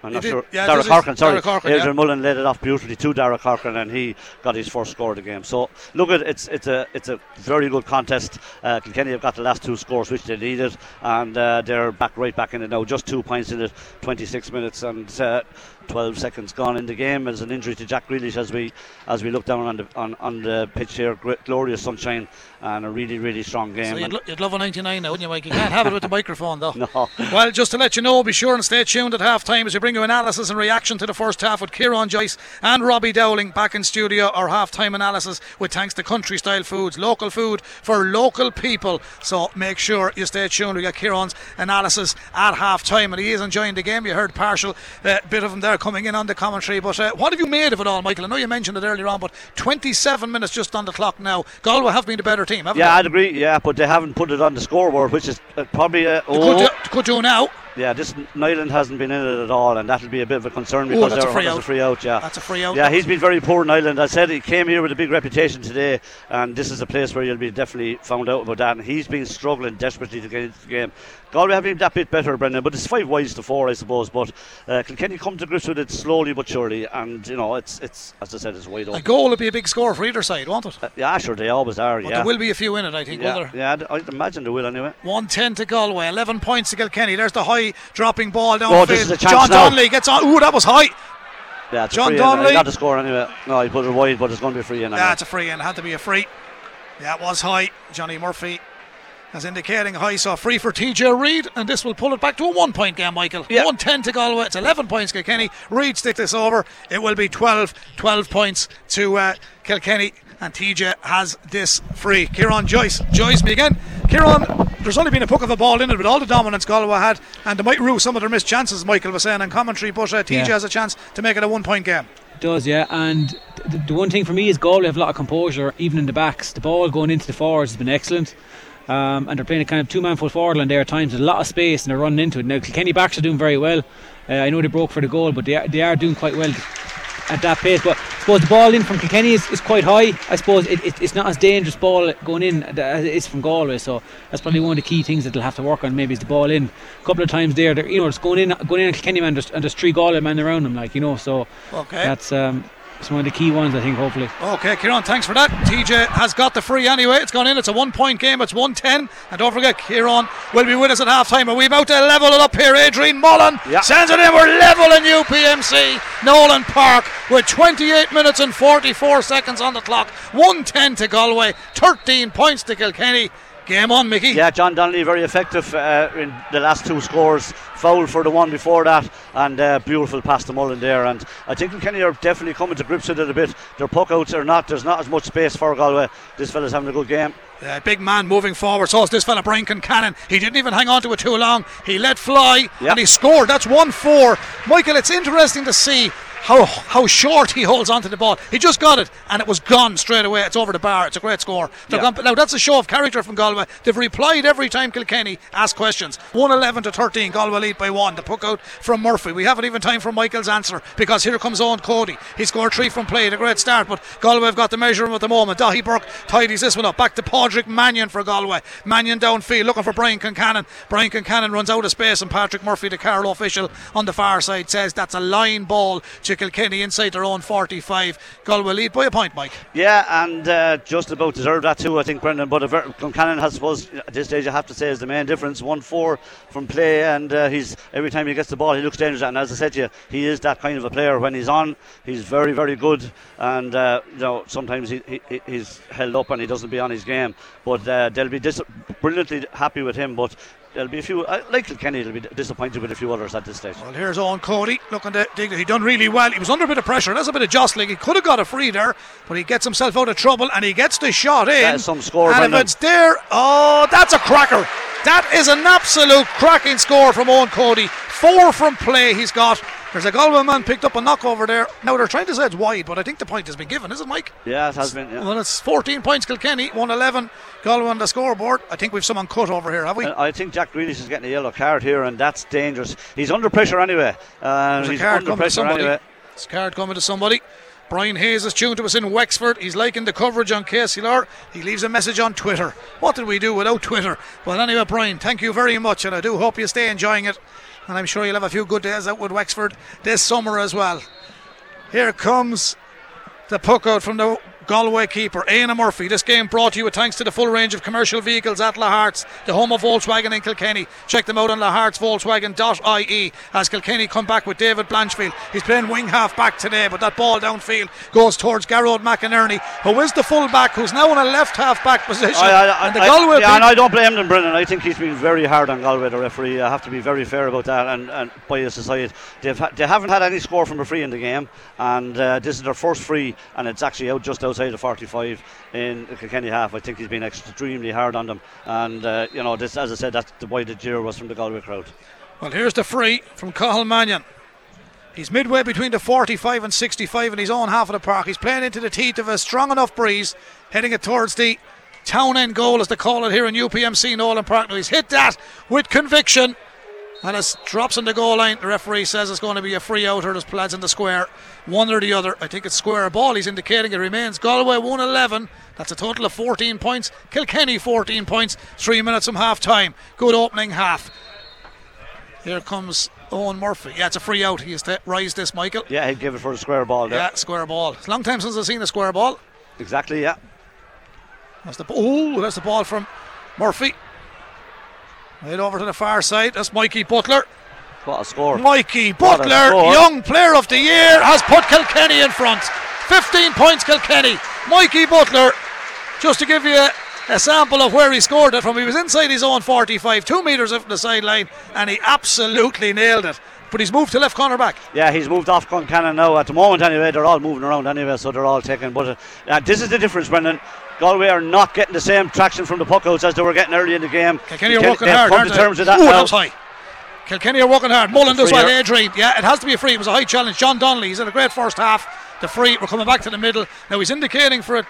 I'm not did, sure. yeah, Dara this sorry. Adrian yeah. Mullen led it off beautifully to Dara Corcoran, and he got his first score of the game. So look at it's it's a it's a very good contest. Uh, Kilkenny have got the last two scores which they needed, and uh, they're back right back in it now. Just two points in it, 26 minutes and. Uh, 12 seconds gone in the game as an injury to Jack Grealish as we as we look down on the on, on the pitch here great, glorious sunshine and a really really strong game So you'd, lo- you'd love a 99 now, wouldn't you, Mike? You can't have it with the microphone, though. No. Well, just to let you know, be sure and stay tuned at half time as we bring you analysis and reaction to the first half with Kieran Joyce and Robbie Dowling back in studio. Our half time analysis with thanks to Country Style Foods, local food for local people. So make sure you stay tuned. We got Kieran's analysis at half time, and he is enjoying the game. You heard partial uh, bit of him there coming in on the commentary. But uh, what have you made of it all, Michael? I know you mentioned it earlier on, but 27 minutes just on the clock now. Galway have been the better team, haven't yeah they? I'd agree yeah but they haven't put it on the scoreboard which is uh, probably uh, Could, oh, do, could do now. Yeah this Niland hasn't been in it at all and that'll be a bit of a concern Oh, because that's a free that's a free out yeah That's a free out. Yeah, he's been very poor in Ireland. I said he came here with a big reputation today, and this is a place where you'll be definitely found out about that. And he's been struggling desperately to get into the game. Galway have been that bit better, Brendan, but it's five wides to four, I suppose. But uh, Kilkenny come to grips with it slowly but surely, and you know it's it's as I said, it's wide A goal would be a big score for either side, won't it? Uh, yeah, sure, they always are. But yeah, there will be a few in it, I think, yeah, will there? yeah, I'd, imagine there will anyway. 110 to Galway, 11 points to Kilkenny. There's the high dropping ball downfield. Oh, this is a chance John now. Donnelly gets on. Ooh, that was high. Yeah, it's John. Donnelly. He got the score anyway. No, he put it wide, but it's going to be free in. Yeah, it's a free in. Had to be a free. Yeah, it was high. Johnny Murphy is indicating high. So free for TJ Reid, and this will pull it back to a one point game, Michael. Yeah. 110 to Galway. It's 11 points Kilkenny. Reid stick this over. It will be 12, 12 points to uh, Kilkenny. And TJ has this free. Kieran Joyce. Joyce me again. Kieran, there's only been a puck of a ball in it with all the dominance Galway had, and they might rue some of their missed chances, Michael was saying in commentary, but uh, TJ Yeah. has a chance to make it a one point game. does, yeah. And the, the one thing for me is Galway have a lot of composure, even in the backs. The ball going into the forwards has been excellent. Um, and they're playing a kind of two man full forward line there at times. There's a lot of space and they're running into it. Now, Kilkenny backs are doing very well. Uh, I know they broke for the goal, but they are, they are doing quite well at that pace. But I suppose the ball in from Kilkenny is, is quite high. I suppose it, it, it's not as dangerous ball going in as it is from Galway. So that's probably one of the key things that they'll have to work on. Maybe is the ball in. A couple of times there, you know, it's going in, going in on Kilkenny man, and there's three Galway men around them, like you know. So okay. that's. Um, it's one of the key ones, I think, hopefully. Okay, Kieran, thanks for that. TJ has got the free anyway. It's gone in. It's a one point game. It's 110. And don't forget, Kieran will be with us at half time. Are we about to level it up here? Adrian Mullen yeah. sends it in. We're level in UPMC Nolan Park with 28 minutes and 44 seconds on the clock. 110 to Galway, 13 points to Kilkenny. Game on, Mickey. Yeah, John Donnelly very effective uh, in the last two scores. Foul for the one before that, and uh, beautiful pass to Mullen there. And I think Kenny are definitely coming to grips with it a bit. Their puck outs are not. There's not as much space for Galway. This fella's having a good game. Uh, big man moving forward. So is this fella, Brian Cannon. He didn't even hang on to it too long. He let fly and he scored. That's 1 4. Michael, it's interesting to see how how short he holds onto the ball. He just got it and it was gone straight away. It's over the bar. It's a great score. Yeah. Gone, now that's a show of character from Galway. They've replied every time Kilkenny asked questions. 111 to 13. Galway lead by one. The puck out from Murphy. We haven't even time for Michael's answer because here comes Eoin Cody. He scored three from play. A great start, but Galway have got the measure at the moment. Daithí Burke tidies this one up. Back to Padraig Mannion for Galway. Mannion downfield looking for Brian Concannon. Brian Concannon runs out of space and Patrick Murphy, the Carlow official on the far side, says that's a line ball to Kilkenny inside their own 45. Galway lead by a point, Mike. Yeah, and uh, just about deserved that too, I think, Brendan. But Concannon has, suppose, at this stage, I have to say, is the main difference. 1 4 from play, and uh, he's every time he gets the ball, he looks dangerous. And as I said to you, he is that kind of a player. When he's on, he's very, very good. And, uh, you know, sometimes he, he, he's held up and he doesn't be on his game. But uh, they'll be dis- brilliantly happy with him. But there'll be a few. Uh, like Kenny, will be disappointed with a few others at this stage. Well, here's Eoin Cody looking to dig. He done really well. He was under a bit of pressure. That's a bit of jostling. He could have got a free there, but he gets himself out of trouble and he gets the shot in. That is some score. And if it's there, oh, that's a cracker. That is an absolute cracking score from Eoin Cody. Four from play he's got. There's a Galway man picked up a knock over there. Now they're trying to say it's wide, but I think the point has been given, is it, Mike? Yeah, it has been. Yeah. Well, it's 14 points Kilkenny, 111 Galway on the scoreboard. I think we've someone cut over here, have we? Uh, I think Jack Grealish is getting a yellow card here, and that's dangerous. He's under pressure anyway. Uh, There's he's a card under coming pressure to somebody. anyway. It's a card coming to somebody. Brian Hayes is tuned to us in Wexford. He's liking the coverage on KCLR. He leaves a message on Twitter. What did we do without Twitter? Well, anyway, Brian, thank you very much, and I do hope you stay enjoying it. And I'm sure you'll have a few good days out with Wexford this summer as well. Here comes the puck out from the Galway keeper, Éanna Murphy. This game brought to you with thanks to the full range of commercial vehicles at Lahart's, the home of Volkswagen in Kilkenny. Check them out on lahartsvolkswagen.ie as Kilkenny come back with David Blanchfield. He's playing wing half back today, but that ball downfield goes towards Gearóid McInerney, who is the full back, who's now in a left half back position. I, I, and the I, Galway yeah, and I don't blame them, Brendan. I think he's been very hard on Galway, the referee. I have to be very fair about that. And, and by his side, they've they haven't had any score from a free in the game, and uh, this is their first free, and it's actually out just outside the 45 in the Kilkenny half. I think he's been extremely hard on them, and uh, you know, this, as I said, that's the why the jeer was from the Galway crowd. Well, here's the free from Cathal Mannion. He's midway between the 45 and 65 in his own half of the park. He's playing into the teeth of a strong enough breeze, heading it towards the town end goal, as they call it here in UPMC Nolan Park. Now he's hit that with conviction. And it drops in the goal line. The referee says it's going to be a free out or there's plaids in the square. One or the other. I think it's square ball. He's indicating it remains. Galway 111. That's a total of 14 points. Kilkenny 14 points. Three minutes from half time. Good opening half. Here comes Eoin Murphy. Yeah, it's a free out. He has to rise this, Michael. Yeah, he'd give it for a square ball there. Yeah, square ball. It's a long time since I've seen a square ball. Exactly, yeah. That's the oh, that's the ball from Murphy. Right over to the far side. That's Mikey Butler. What a score. Mikey Butler, score. young player of the year, has put Kilkenny in front. 15 points, Kilkenny. Mikey Butler, just to give you a, a sample of where he scored it from, he was inside his own 45, two metres from the sideline, and he absolutely nailed it. But he's moved to left corner back. Yeah, he's moved off Cannon now. At the moment, anyway, they're all moving around anyway, so they're all taken. But uh, this is the difference, Brendan. Galway are not getting the same traction from the puckouts as they were getting early in the game. Kilkenny are working hard. come aren't to they? terms with that Ooh, now. that was high. Kilkenny are working hard. Mullen does well. Adrian. Yeah, it has to be a free. It was a high challenge. John Donnelly. He's had a great first half. The free. We're coming back to the middle. Now he's indicating for a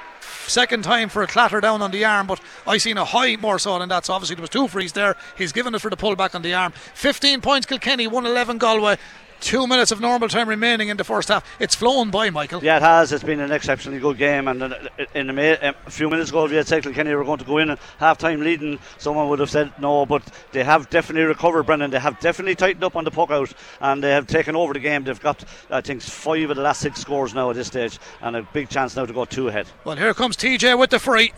second time for a clatter down on the arm, but I seen a high more so than that. So obviously there was two frees there. He's given it for the pull back on the arm. 15 points Kilkenny, 111 Galway. Two minutes of normal time remaining in the first half. It's flown by, Michael. Yeah, it has. It's been an exceptionally good game. And uh, in a, few minutes ago, you had said Kilkenny were going to go in and half time leading, someone would have said no. But they have definitely recovered, Brendan. They have definitely tightened up on the puck out and they have taken over the game. They've got, I think, five of the last six scores now at this stage and a big chance now to go two ahead. Well, here comes TJ with the free.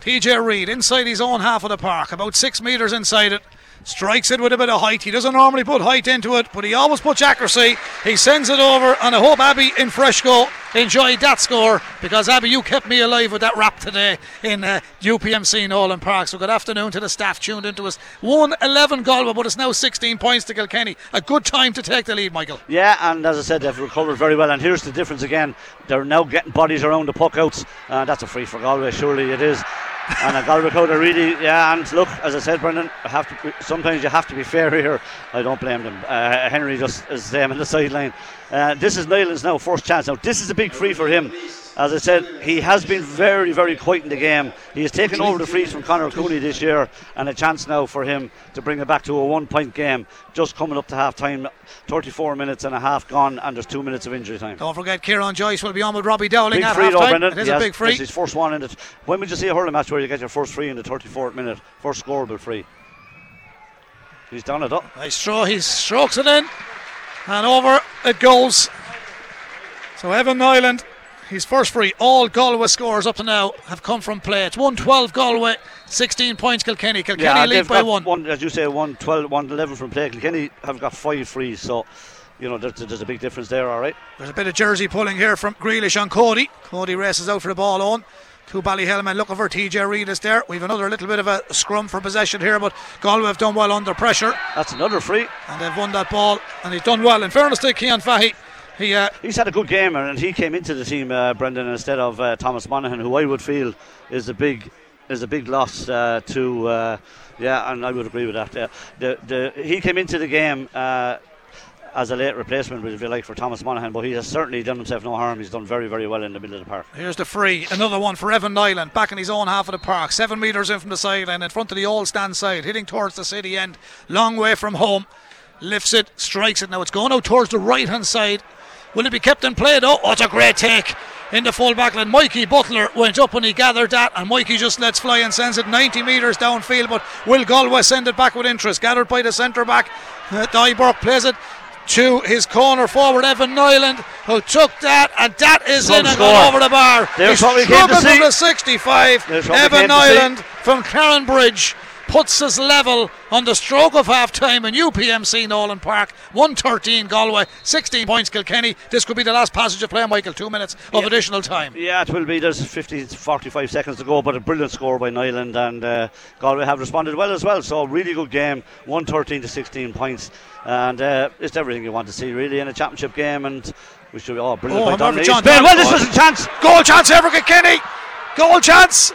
TJ Reid inside his own half of the park, about six metres inside it. Strikes it with a bit of height. He doesn't normally put height into it, but he always puts accuracy. He sends it over, and I hope Abby in fresh Freshco enjoyed that score because Abby, you kept me alive with that rap today in uh, UPMC Nolan Park. So good afternoon to the staff tuned into us. 1 11 Galway, but it's now 16 points to Kilkenny. A good time to take the lead, Michael. Yeah, and as I said, they've recovered very well. And here's the difference again. They're now getting bodies around the puck outs. Uh, that's a free for Galway, surely it is and a Galway really yeah. And look, as I said, Brendan, I have to. Be, Sometimes you have to be fair here. I don't blame them. Uh, Henry just is them in the sideline. Uh, this is Niland's now first chance. Now this is a big free for him as I said, he has been very, very quiet in the game. He has taken over the frees from Conor Cooney this year, and a chance now for him to bring it back to a one point game. Just coming up to half time, 34 minutes and a half gone, and there's two minutes of injury time. Don't forget, Kieran Joyce will be on with Robbie Dowling big at free half time. It is yes, a big free. It's his first one in it. When would you see a hurling match where you get your first free in the 34th minute, first scoreable free? He's done it up. Nice throw. He strokes it in, and over it goes. So Evan Niland his first free. All Galway scores up to now have come from play. It's 112 Galway, 16 points Kilkenny. Kilkenny yeah, lead by one. one. As you say, 112, 111 from play. Kilkenny have got five frees, so you know, there's, there's, a big difference there, all right. There's a bit of jersey pulling here from Grealish on Cody. Cody races out for the ball on. Two Ballyhale looking for TJ Reid is there. We've another little bit of a scrum for possession here, but Galway have done well under pressure. That's another free. And they've won that ball, and he's done well. In fairness to Kean Fahy, he, uh, he's had a good game, and he came into the team, uh, Brendan, instead of uh, Thomas Monaghan, who I would feel is a big is a big loss uh, to. Uh, yeah, and I would agree with that. The, the, he came into the game uh, as a late replacement, if you like, for Thomas Monaghan, but he has certainly done himself no harm. He's done very, very well in the middle of the park. Here's the free, another one for Evan Niland, back in his own half of the park, seven metres in from the sideline, in front of the old stand side, hitting towards the city end, long way from home. Lifts it, strikes it. Now it's going out towards the right hand side Will it be kept in play though? Oh, it's a great take in the full back line. Mikey Butler went up when he gathered that, and Mikey just lets fly and sends it 90 metres downfield. But will Galway send it back with interest? Gathered by the centre back. Uh, Burke plays it to his corner forward, Evan Niland, who took that, and that is in and gone over the bar. There's He's struck from the 65. Evan Niland from Clarinbridge puts us level on the stroke of half time in UPMC Nolan Park. 113 Galway, 16 points Kilkenny. This could be the last passage of play, Michael. Two minutes of yeah. additional time. Yeah, it will be. There's 50, 45 seconds to go, but a brilliant score by Niland, and uh, Galway have responded well as well. So, really good game. 113 to 16 points. And uh, it's everything you want to see, really, in a championship game. And we should be, oh, brilliant. Oh, by John well, this was a chance. Goal chance for Kilkenny. Goal chance.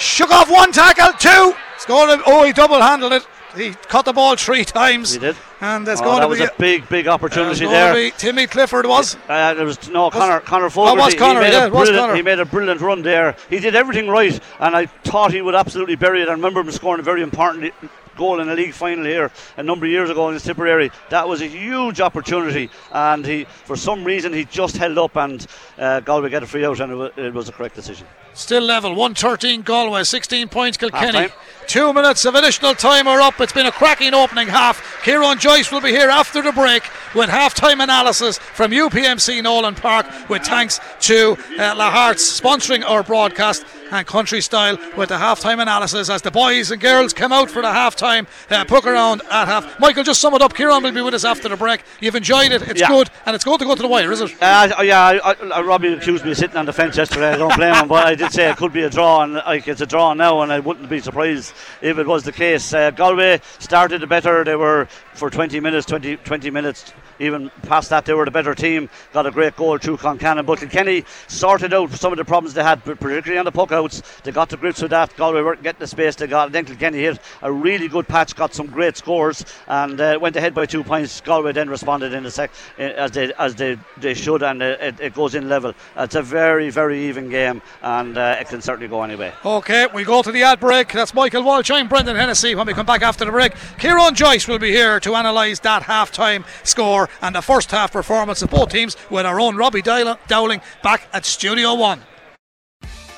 Shook off one tackle, two. To, oh, he double handled it. He caught the ball three times. He did. And there's oh, going that to was be a big, big opportunity uh, there. Timmy Clifford was. Uh, uh there was no Conor. Conor Fogarty. Oh, was Conor? He, yeah, was Conor. he made a brilliant run there. He did everything right, and I thought he would absolutely bury it. I remember him scoring a very important goal in a league final here a number of years ago in Tipperary. That was a huge opportunity, and he, for some reason, he just held up, and uh, Galway get a free out, and it was, it was a correct decision. Still level, 113 Galway, 16 points Kilkenny. Two minutes of additional time are up. It's been a cracking opening half. Kieran Joyce will be here after the break with half-time analysis from UPMC Nolan Park with thanks to uh, Lahart's sponsoring our broadcast and country style with the half-time analysis as the boys and girls come out for the half-time uh, poke around at half. Michael, just sum it up. Kieran will be with us after the break. You've enjoyed it. It's yeah. good and it's going to go to the wire, is it? Uh, yeah, I, I, Robbie accused me of sitting on the fence yesterday. I don't blame him, but I did say it could be a draw, and like it's a draw now, and I wouldn't be surprised if it was the case. Uh, Galway started the better. They were for 20 minutes, 20, 20 minutes even past that, they were the better team. Got a great goal through Concannon. But Kenny sorted out some of the problems they had, particularly on the puck out shoutouts. They got to grips with that. Galway weren't getting the space they got. And then Kilkenny hit a really good patch, got some great scores, and uh, went ahead by two points. Galway then responded in the sec as they as they, they should, and uh, it, it goes in level. It's a very very even game, and uh, it can certainly go anyway. Okay, we go to the ad break. That's Michael Walsh. I'm Brendan Hennessy. When we come back after the break, Kieran Joyce will be here to analyse that half time score and the first half performance of both teams with our own Robbie Dowling back at Studio One.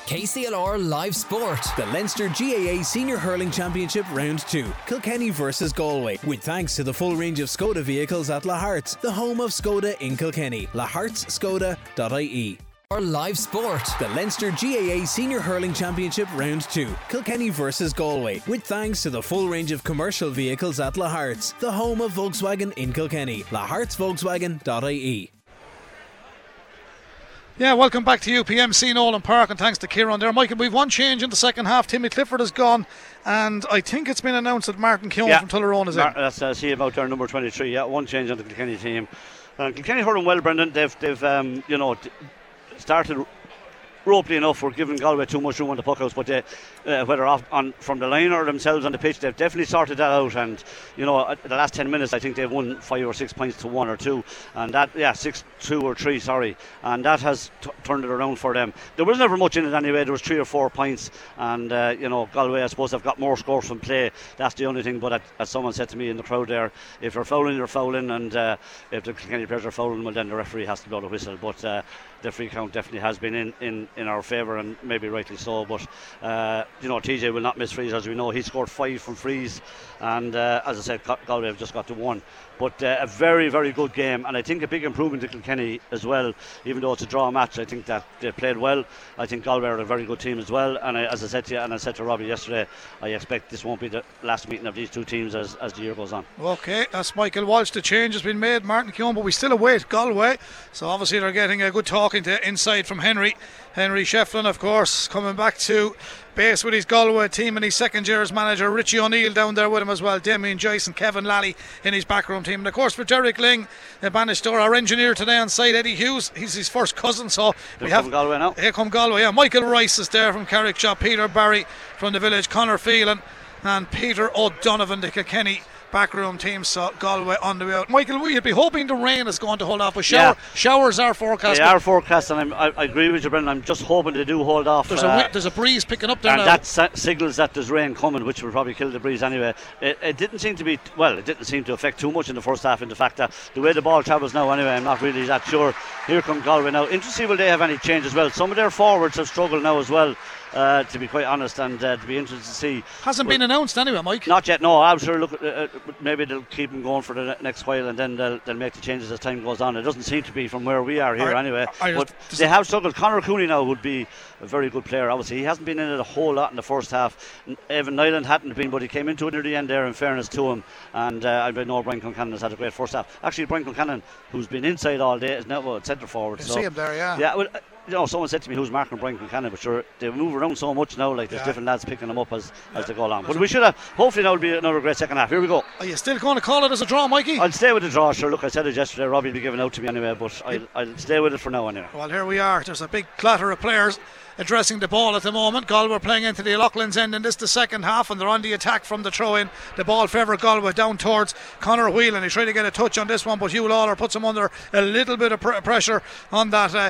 KCLR Live Sport. The Leinster GAA Senior Hurling Championship Round 2. Kilkenny versus Galway. With thanks to the full range of Skoda vehicles at Lahart's, the home of Skoda in Kilkenny. lahartskoda.ie. Our live sport. The Leinster GAA Senior Hurling Championship Round 2. Kilkenny versus Galway. With thanks to the full range of commercial vehicles at Lahart's, the home of Volkswagen in Kilkenny. lahartsvolkswagen.ie. Yeah, welcome back to UPMC Nolan Park, and thanks to Kieran there. Michael, we've one change in the second half. Timmy Clifford has gone, and I think it's been announced that Martin Keoghan Yeah. from Tullaroan is Mar- in. That's uh, see about their number 23. Yeah, one change on the Kilkenny team. Uh, Kilkenny hurling well, Brendan. They've, they've um, you know, d- started ropely enough. We're giving Galway too much room on the puckouts, but they, uh, whether off on from the line or themselves on the pitch, they've definitely sorted that out. And you know, the last 10 minutes, I think they've won five or six points to one or two, and that yeah, six two or three, sorry, and that has t- turned it around for them. There was never much in it anyway. There was three or four points, and uh, you know, Galway, I suppose, have got more scores from play. That's the only thing. But as someone said to me in the crowd there, if you're fouling, you're fouling, and uh, if the Kilkenny players are fouling, well then the referee has to blow the whistle. But uh, the free count definitely has been in, in, in our favour and maybe rightly so. But uh, you know, TJ will not miss frees as we know. He scored five from frees, and uh, as I said, Gal- Galway have just got to one. But uh, a very very good game, and I think a big improvement to Kilkenny as well. Even though it's a draw match, I think that they played well. I think Galway are a very good team as well. And I, as I said to you, and I said to Robbie yesterday, I expect this won't be the last meeting of these two teams as, as the year goes on. Okay, that's Michael Walsh. The change has been made. Martin Keoghan, but we still await Galway. So obviously they're getting a good talking to inside from Henry. Henry Shefflin, of course, coming back to base with his Galway team and his second year as manager. Richie O'Neill down there with him as well. Damien Joyce and Kevin Lally in his backroom team. And of course for Derek Lyng, uh, the Bannister, our engineer today on site, Eddie Hughes. He's his first cousin. So we Here have come Galway now. Here come Galway. Yeah, Michael Rice is there from Carrickshock. Peter Barry from the village. Conor Phelan and Peter O'Donovan, the Kilkenny backroom team. So Galway on the way out. Michael, we'd be hoping the rain is going to hold off, A shower, Yeah. showers are forecast. They are forecast, and I'm, I, I agree with you, Brendan. I'm just hoping they do hold off. There's uh, a there's a breeze picking up there and now. that sa- signals that there's rain coming, which will probably kill the breeze anyway. It, it didn't seem to be well. It didn't seem to affect too much in the first half. In the fact that the way the ball travels now, anyway, I'm not really that sure. Here come Galway now. Interesting, will they have any change as well? Some of their forwards have struggled now as well. Uh, to be quite honest, and uh, to be interested to see. Hasn't Well, been announced anyway, Mike. Not yet, no. I'm sure. Look, uh, uh, maybe they'll keep him going for the next while, and then they'll, they'll make the changes as time goes on. It doesn't seem to be from where we are here, I- anyway. I but they have struggled. Conor Cooney now would be a very good player. Obviously, he hasn't been in it a whole lot in the first half. Evan Niland hadn't been, but he came into it near the end there. In fairness to him, and uh, I know Brian Concannon has had a great first half. Actually, Brian Concannon, who's been inside all day, is now a centre forward. So see him there, yeah. yeah, well, uh, you know, someone said to me who's marking Brian Concannon, but sure, they move around so much now, like there's Yeah. different lads picking them up as, as they go along. But we should have, hopefully, now will be another great second half. Here we go. Are you still going to call it as a draw, Mikey? I'll stay with the draw, sure. Look, I said it yesterday, Robbie will be giving out to me anyway, but I'll, I'll stay with it for now anyway. Well, here we are. There's a big clatter of players addressing the ball at the moment. Galway playing into the Loughlin's end in this the second half, and they're on the attack from the throw in. The ball favour Galway down towards Conor Whelan. He's trying to get a touch on this one, but Huw Lawlor puts him under a little bit of pr- pressure on that. Uh,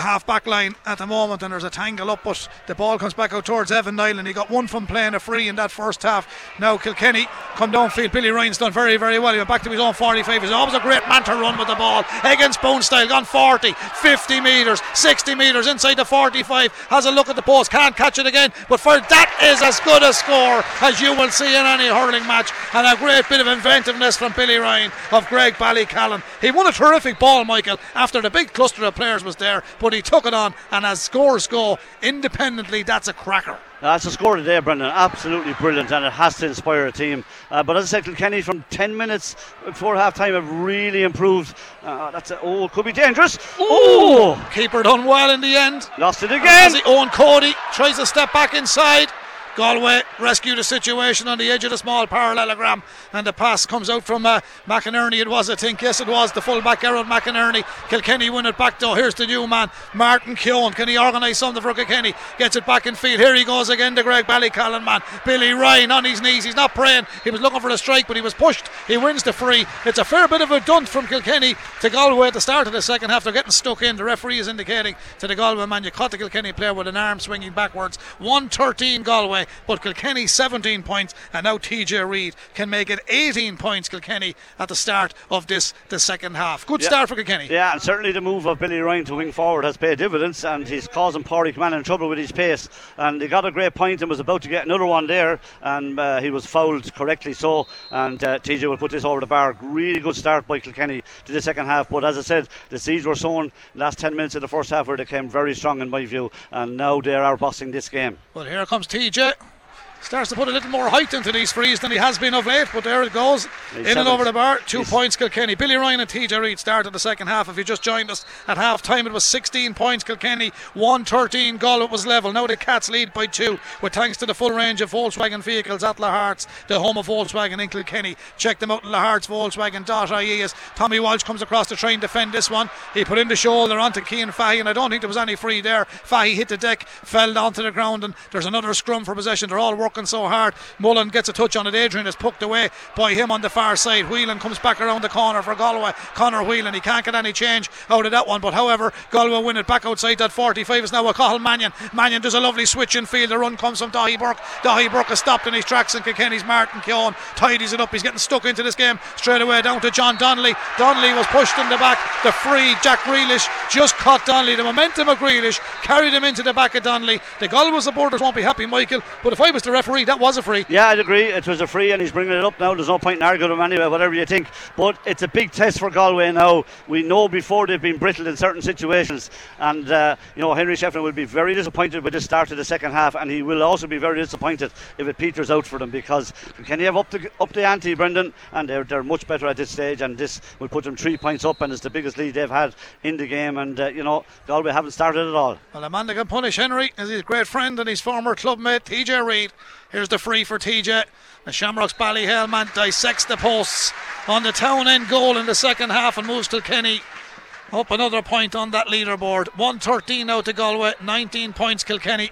half back line at the moment and there's a tangle up but the ball comes back out towards Evan Niland he got one from playing a free in that first half. Now Kilkenny come downfield. Billy Ryan's done very very well. He went back to his own 45 he's always a great man to run with the ball. Against Bone Style gone 40 50 metres 60 metres inside the 45 has a look at the post can't catch it again but for that is as good a score as you will see in any hurling match. And a great bit of inventiveness from Billy Ryan of Graigue-Ballycallan he won a terrific ball Michael after the big cluster of players was there but he took it on and as scores go independently that's a cracker That's a score today, Brendan. Absolutely brilliant, and it has to inspire a team. Uh, but as I said, Kilkenny from 10 minutes before half time have really improved. Uh, that's a, oh, it could be dangerous. Oh, keeper done well in the end lost it again. Owen Cody tries to step back inside Galway rescue the situation on the edge of the small parallelogram, and the pass comes out from uh, McInerney. It was, I think, yes, it was the fullback Gearóid McInerney. Kilkenny win it back though. Here's the new man, Martin Keoghan. Can he organise something for Kilkenny? Gets it back in field. Here he goes again, to Graigue-Ballycallan man, Billy Ryan on his knees. He's not praying. He was looking for a strike, but he was pushed. He wins the free. It's a fair bit of a dunt from Kilkenny to Galway at the start of the second half. They're getting stuck in. The referee is indicating to the Galway man, you caught the Kilkenny player with an arm swinging backwards. 113 Galway, but Kilkenny 17 points, and now TJ Reid can make it 18 points. Kilkenny at the start of this the second half. Good Yeah. start for Kilkenny. Yeah, and certainly the move of Billy Ryan to wing forward has paid dividends, and he's causing Man in trouble with his pace. And he got a great point and was about to get another one there, and uh, he was fouled correctly so. And uh, TJ will put this over the bar. Really good start by Kilkenny to the second half. But as I said, the seeds were sown last 10 minutes of the first half where they came very strong in my view, and now they are bossing this game. Well, here comes TJ. Starts to put a little more height into these frees than he has been of late, but there it goes. He's In and over the bar. Two points, Kilkenny. Billy Ryan and TJ Reid started the second half. If you just joined us at half time, it was 16 points, Kilkenny. 113 Galway was level. Now the Cats lead by two, with thanks to the full range of Volkswagen vehicles at Lahart's, the home of Volkswagen in Kilkenny. Check them out in Lahart's Volkswagen.ie as Tommy Walsh comes across the try and defend this one. He put in the shoulder onto Keane Fahy, and I don't think there was any free there. Fahy hit the deck, fell onto the ground, and there's another scrum for possession. They're all working so hard. Mullen gets a touch on it. Adrian is poked away by him on the far side. Whelan comes back around the corner for Galway. Conor Whelan, he can't get any change out of that one, but however, Galway win it back outside that 45 is now a Cathal Mannion. Mannion does a lovely switch in field. The run comes from Daithí Burke. Daithí Burke is stopped in his tracks, and Kilkenny's Martin Keoghan tidies it up. He's getting stuck into this game straight away down to John Donnelly. Donnelly was pushed in the back. The free Jack Grealish just caught Donnelly. The momentum of Grealish carried him into the back of Donnelly. The Galway supporters won't be happy, Michael, but if I was the referee, that was a free. Yeah, I'd agree. It was a free, and he's bringing it up now. There's no point in arguing with him anyway, whatever you think. But it's a big test for Galway now. We know before they've been brittle in certain situations, and uh, you know Henry Shefflin will be very disappointed with the start of the second half, and he will also be very disappointed if it peters out for them because can you have up the up the ante, Brendan? And they're they're much better at this stage, and this will put them three points up, and it's the biggest lead they've had in the game. And uh, you know Galway haven't started at all. Well, a man that can punish Henry is his great friend and his former clubmate, TJ Reid. Here's the free for TJ. The Shamrocks Ballyhale man dissects the posts on the town end goal in the second half and moves to Kenny. Up another point on that leaderboard. 113 now to Galway, 19 points Kilkenny.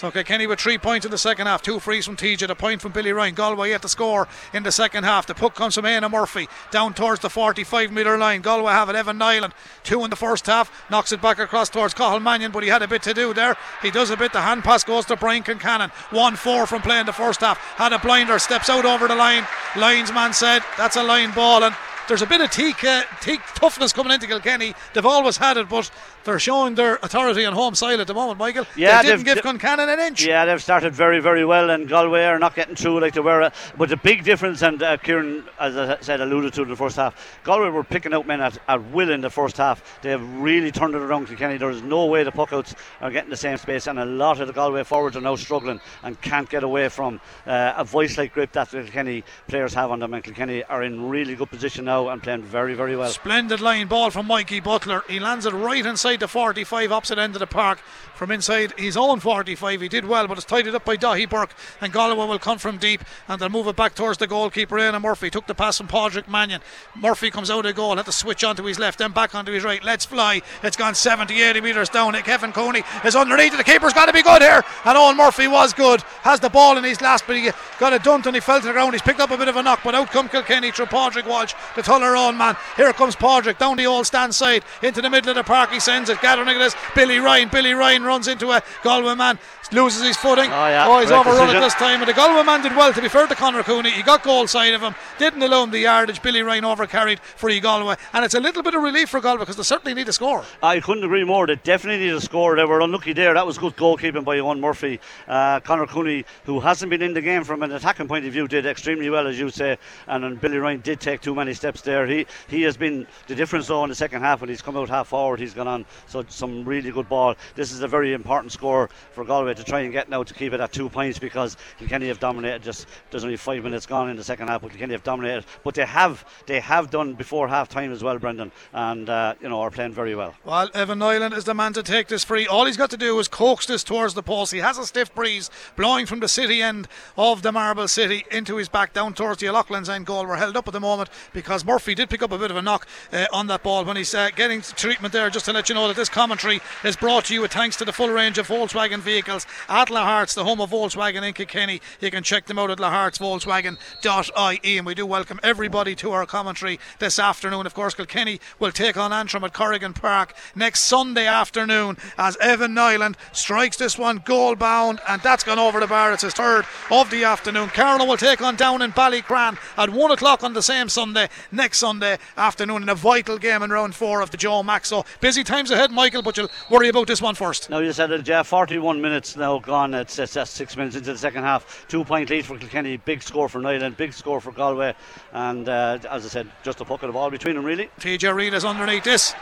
So Kilkenny with three points in the second half, two frees from TJ, a point from Billy Ryan. Galway yet to score in the second half. The puck comes from Éanna Murphy down towards the 45 metre line. Galway have it. Evan Niland, two in the first half, knocks it back across towards Cathal Mannion, but he had a bit to do there. He does a bit. The hand pass goes to Brian Concannon. 1 4 from playing the first half. Had a blinder, steps out over the line. Linesman said that's a line ball, and there's a bit of teak, uh, teak toughness coming into Kilkenny. They've always had it, but they're showing their authority on home soil at the moment, Michael. Yeah, they didn't give Concannon an inch. Yeah, they've started very, very well, and Galway are not getting through like they were. Uh, but the big difference, and uh, Kieran, as I said, alluded to in the first half, Galway were picking out men at, at will in the first half. They have really turned it around to Kenny. There is no way the puckouts are getting the same space, and a lot of the Galway forwards are now struggling and can't get away from uh, a voice like grip that the Kilkenny players have on them. And Kilkenny are in really good position now and playing very, very well. Splendid line ball from Mikey Butler. He lands it right inside the 45 opposite end of the park from inside his own 45. He did well, but it's tidied up by Daithí Burke. And Galway will come from deep and they'll move it back towards the goalkeeper. Éanna Murphy took the pass from Padraig Mannion. Murphy comes out of goal, had to switch onto his left, then back onto his right. Let's fly. It's gone 70, 80 metres down. It. Kevin Cooney is underneath it. The keeper's got to be good here. And Eoin Murphy was good. Has the ball in his last, but he got it dumped and he fell to the ground. He's picked up a bit of a knock, but out come Kilkenny through Padraig Walsh, the Tullaroan man. Here comes Padraig down the old stand side into the middle of the park. He sends it. Gathering is Billy Ryan. Billy Ryan runs into a Galway man, loses his footing. Oh, yeah. oh he's Great overrun decision. this time. And the Galway man did well, to be fair to Conor Cooney. He got goal side of him, didn't allow him the yardage. Billy Ryan overcarried for e Galway. And it's a little bit of relief for Galway because they certainly need a score. I couldn't agree more. They definitely need a score. They were unlucky there. That was good goalkeeping by Eoin Murphy. Uh, Conor Cooney, who hasn't been in the game from an attacking point of view, did extremely well, as you say. And, then Billy Ryan did take too many steps there. He he has been the difference though in the second half when he's come out half forward. He's gone on so some really good ball. This is a very important score for Galway to try and get now to keep it at two points because Kilkenny have dominated. Just there's only five minutes gone in the second half, but Kilkenny have dominated. But they have they have done before half time as well, Brendan, and uh, you know are playing very well. Well, Evan Niland is the man to take this free. All he's got to do is coax this towards the post. He has a stiff breeze blowing from the city end of the Marble City into his back down towards the O'Loughlin's end goal. We're held up at the moment because Murphy did pick up a bit of a knock uh, on that ball when he's uh, getting treatment there. Just to let you know that this commentary is brought to you thanks to the full range of Volkswagen vehicles at Lahart's, the home of Volkswagen in Kilkenny. You can check them out at lahartsvolkswagen.ie. And we do welcome everybody to our commentary this afternoon. Of course, Kilkenny will take on Antrim at Corrigan Park next Sunday afternoon as Evan Niland strikes this one goal bound, and that's gone over the bar. It's his third of the afternoon. Carlow will take on down in Ballycran at one o'clock on the same Sunday, next Sunday afternoon, in a vital game in round four of the Joe Max. So busy times ahead, Michael, but you'll worry about this one first. Now you said it, Jeff. 41 minutes now gone. It's, it's, it's six minutes into the second half. Two point lead for Kilkenny. Big score for Niland. Big score for Galway. And uh, as I said, just a pocket of ball between them, really. TJ Reid is underneath this.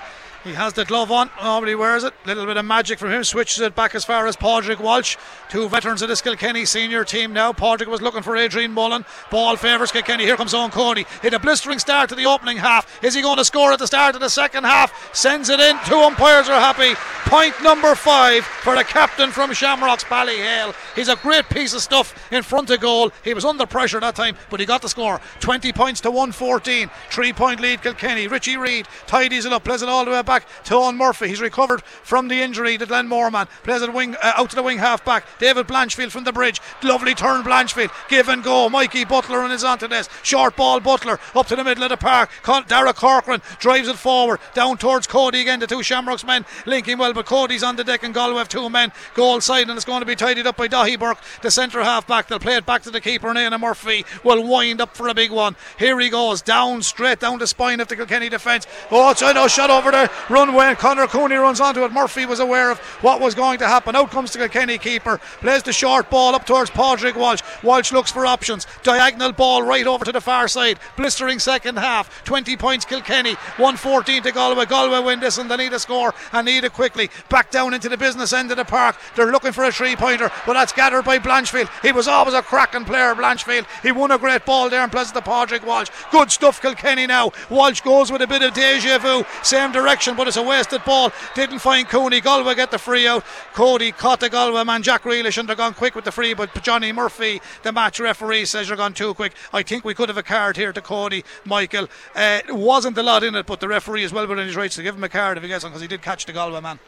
He has the glove on. Nobody wears it. A little bit of magic from him. Switches it back as far as Padraig Walsh. Two veterans of this Kilkenny senior team now. Padraig was looking for Adrian Mullen. Ball favours Kilkenny. Here comes Eoin Cody. Hit a blistering start to the opening half. Is he going to score at the start of the second half? Sends it in. Two umpires are happy. Point number five for the captain from Shamrocks, Ballyhale. He's a great piece of stuff in front of goal. He was under pressure that time, but he got the score. 20 points to 114. Three point lead Kilkenny. Richie Reid tidies it up, plays it all the way back to Eoin Murphy. He's recovered from the injury to Glenn Moorman. Plays it wing uh, out to the wing half back. David Blanchfield from the bridge. Lovely turn, Blanchfield. Give and go. Mikey Butler and his onto this. Short ball, Butler up to the middle of the park. Dara Corcoran drives it forward down towards Cody again. The two Shamrocks men linking well, but Cody's on the deck and Galway have two men goal side, and it's going to be tidied up by Daithí Burke, the centre half back. They'll play it back to the keeper, and Éanna Murphy will wind up for a big one. Here he goes down straight down the spine of the Kilkenny defence. Oh, it's no shot over the runway, and Conor Cooney runs onto it. Murphy was aware of what was going to happen. Out comes the Kilkenny keeper, plays the short ball up towards Padraig Walsh. Walsh looks for options. Diagonal ball right over to the far side. Blistering second half. 20 points Kilkenny, 114 to Galway. Galway win this and they need a score and need it quickly. Back down into the business end of the park. They're looking for a three pointer, but that's gathered by Blanchfield. He was always a cracking player, Blanchfield. He won a great ball there and plays to Padraig Walsh. Good stuff, Kilkenny now. Walsh goes with a bit of deja vu, same direction, but it's a wasted ball. Didn't find Cooney. Galway get the free out. Cody caught the Galway man, Jack Grealish, and they're gone quick with the free, but Johnny Murphy, the match referee, says you're gone too quick. I think we could have a card here to Cody, Michael. Uh, it wasn't a lot in it, but the referee is well within his rights to give him a card if he gets one because he did catch the Galway man.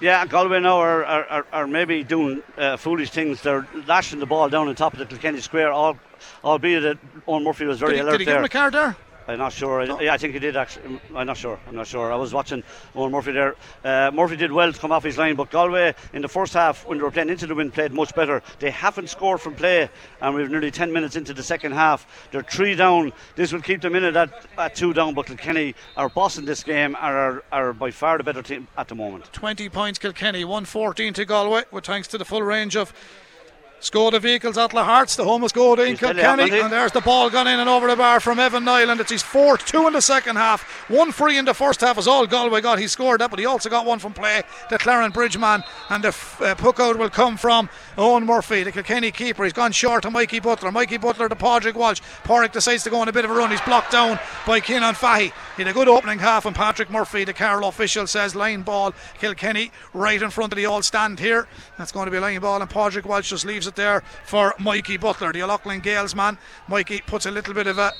Yeah, Galway now are, are, are, are maybe doing uh, foolish things. They're lashing the ball down on top of the Kilkenny square, all, albeit that Eoin Murphy was very did he, alert did he there. give him a card there? I'm not sure. I, yeah, I think he did actually. I'm not sure. I'm not sure. I was watching Eoin Murphy there. Uh, Murphy did well to come off his line, but Galway in the first half, when they were playing into the wind, played much better. They haven't scored from play, and we're nearly 10 minutes into the second half. They're three down. This will keep them in at, at two down, but Kilkenny are bossing this game, are, are by far the better team at the moment. 20 points Kilkenny, 114 to Galway, with thanks to the full range of Skoda vehicles at Lahart's, the home of Skoda in Kilkenny. there, And there's the ball gone in and over the bar from Evan Niland. It's his fourth, two in the second half, one free in the first half is all Galway got. He scored that, but he also got one from play to Clarinbridge man. And the f- uh, puck out will come from Eoin Murphy, the Kilkenny keeper. He's gone short to Mikey Butler. Mikey Butler to Padraig Walsh. Porrick decides to go on a bit of a run. He's blocked down by Cianan Fahy. He had a good opening half, and Patrick Murphy, the Carlow official, says line ball. Kilkenny right in front of the all stand here. That's going to be a line ball, and Padraig Walsh just leaves it there for Mikey Butler, the O'Loughlin Gaels man. Mikey puts a little bit of a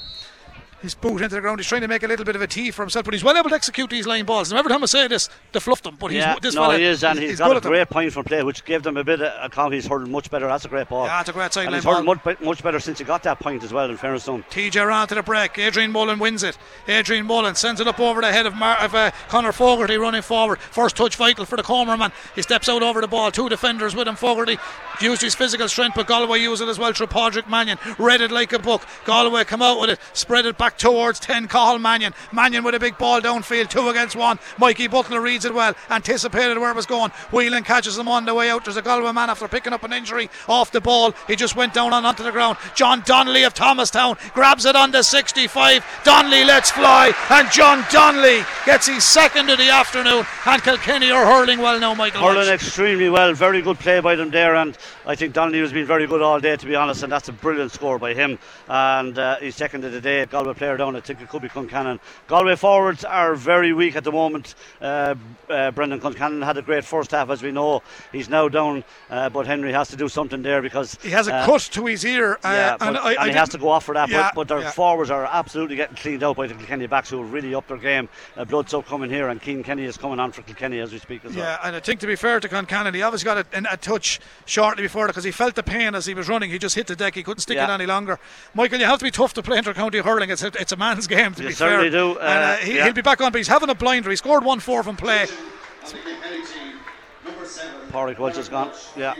his boot into the ground. He's trying to make a little bit of a tee for himself, but he's well able to execute these line balls. And every time I say this, they fluffed him. But he's yeah, this no, he is, and he's, he's got a at them. great point from play, which gave them a bit of a confidence. He's hurled much better. That's a great ball. Yeah, it's a great and sideline he's ball. much, much better since he got that point as well. In fairness to him. TJ around to the break. Adrian Mullen wins it. Adrian Mullen sends it up over the head of, Mar- of uh, Conor Fogarty running forward. First touch vital for the Comer man. He steps out over the ball. Two defenders with him. Fogarty used his physical strength, but Galway used it as well through Padraig Mannion. Read it like a book. Galway come out with it. Spread it back back towards 10 Cathal Mannion. Mannion with a big ball downfield, two against one. Mikey Butler reads it well, anticipated where it was going. Whelan catches him on the way out. There's a Galway man after picking up an injury off the ball. He just went down on onto the ground. John Donnelly of Thomastown grabs it on the 65. Donnelly lets fly, and John Donnelly gets his second of the afternoon. And Kilkenny are hurling well now, Michael. Hurling Walsh. extremely well, very good play by them there, and I think Donnelly has been very good all day, to be honest, and that's a brilliant score by him. And uh, he's second of the day, Galway player down. I think it could be Concannon. Galway forwards are very weak at the moment. Uh, uh, Brendan Concannon had a great first half, as we know. He's now down, uh, but Henry has to do something there because He has a uh, cut to his ear, uh, yeah, and, but- I, and I he has to go off for that. Yeah, but, but their yeah. forwards are absolutely getting cleaned out by the Kilkenny backs who have really upped their game. Uh, Bloodsoap coming here, and Cian Kenny is coming on for Kilkenny as we speak as well. Yeah, and I think to be fair to Concannon, he obviously got a, a touch shortly before because he felt the pain as he was running. He just hit the deck. He couldn't stick it any longer. Michael, you have to be tough to play inter-county hurling. It's a, it's a man's game to You be certainly fair. do, and uh, uh, he, yeah. he'll be back on, but he's having a blinder. He scored one four from play. Porrick Welch is gone. Yeah.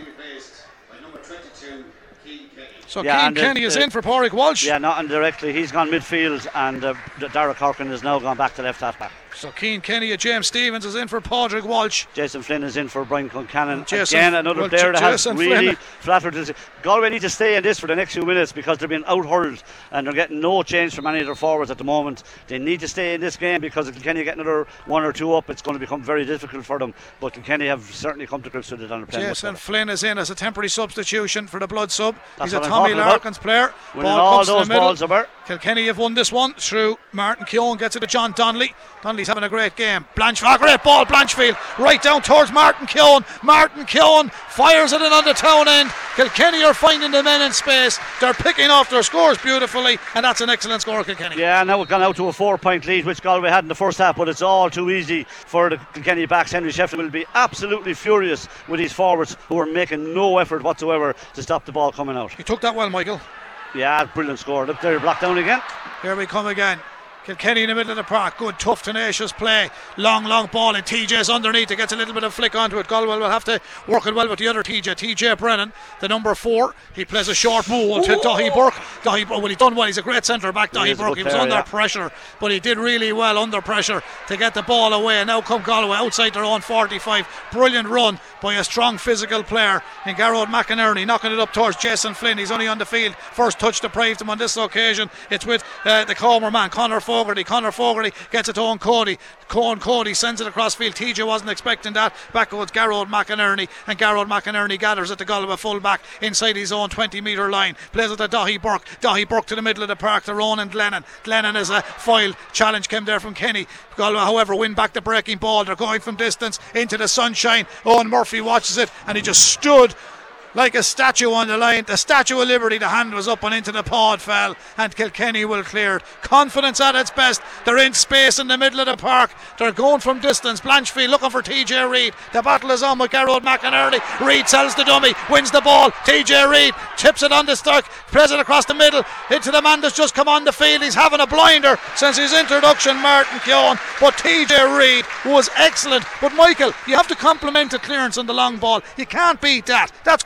So Yeah, Cian uh, Kenny is uh, in for Porrick Walsh. Yeah, not indirectly. He's gone midfield, and uh, Dara Corkin has now gone back to left half back. So Cian Kenny and James Stephens is in for Padraig Walsh. Jason Flynn is in for Brian Concannon. Jason- Again, another well, player that has Jason really Flynn. flattered his. Galway need to stay in this for the next few minutes because they're being out hurled and they're getting no change from any of their forwards at the moment. They need to stay in this game because if Kilkenny get another one or two up, it's going to become very difficult for them. But Kilkenny have certainly come to grips with it are playing Jason. Flynn is in as a temporary substitution for the blood sub. That's He's a I'm Tommy talking about. Larkins player. Winning Ball all comes those the middle. balls. Kilkenny have won this one through Martin Keown gets it to John Donnelly. Donnelly. Donnelly's having a great game. Blanchfield, great ball, Blanchfield, right down towards Martin Keoghan. Martin Keoghan fires it in on the town end. Kilkenny are finding the men in space. They're picking off their scores beautifully, and that's an excellent score, Kilkenny. Yeah, now we've gone out to a four point lead, which Galway had in the first half, but it's all too easy for the Kilkenny backs. Henry Shefflin will be absolutely furious with his forwards who are making no effort whatsoever to stop the ball coming out. He took that well, Michael. Yeah, brilliant score. Look there, blocked down again. Here we come again. Kilkenny in the middle of the park. Good, tough, tenacious play. Long, long ball, and TJ's underneath. It gets a little bit of flick onto it. Galway will have to work it well with the other TJ. TJ Brennan, the number four. He plays a short move to Daithí Burke. Daithí Burke, well, he's done well. He's a great centre back, Daithí Burke. He was player, under yeah. pressure, but he did really well under pressure to get the ball away. And now come Galway outside their own 45. Brilliant run by a strong physical player in Gearóid McInerney, knocking it up towards Jason Flynn. He's only on the field. First touch deprived him on this occasion. It's with uh, the Comer man, Conor Fogarty. Conor Fogarty gets it to Eoin Cody. Eoin Cody sends it across field. TJ wasn't expecting that. Back goes Gearóid McInerney, and Gearóid McInerney gathers it at the Galway full back inside his own 20 metre line. Plays it to Daithí Burke. Daithí Burke to the middle of the park to Ronan Glennon. Glennon is a foil. Challenge came there from Kenny. Galway, however, win back the breaking ball. They're going from distance into the sunshine. Eoin Murphy watches it, and he just stood like a statue on the line. The Statue of Liberty, the hand was up and into the pod fell, and Kilkenny will clear it. Confidence at its best. They're in space in the middle of the park. They're going from distance. Blanchfield looking for TJ Reid. The battle is on with Gearóid McInerney. Reid sells the dummy, wins the ball. TJ Reid tips it on the stack, plays it across the middle into the man that's just come on the field. He's having a blinder since his introduction, Martin Keoghan. But TJ Reid was excellent. But Michael, you have to compliment the clearance on the long ball. You can't beat that. That's.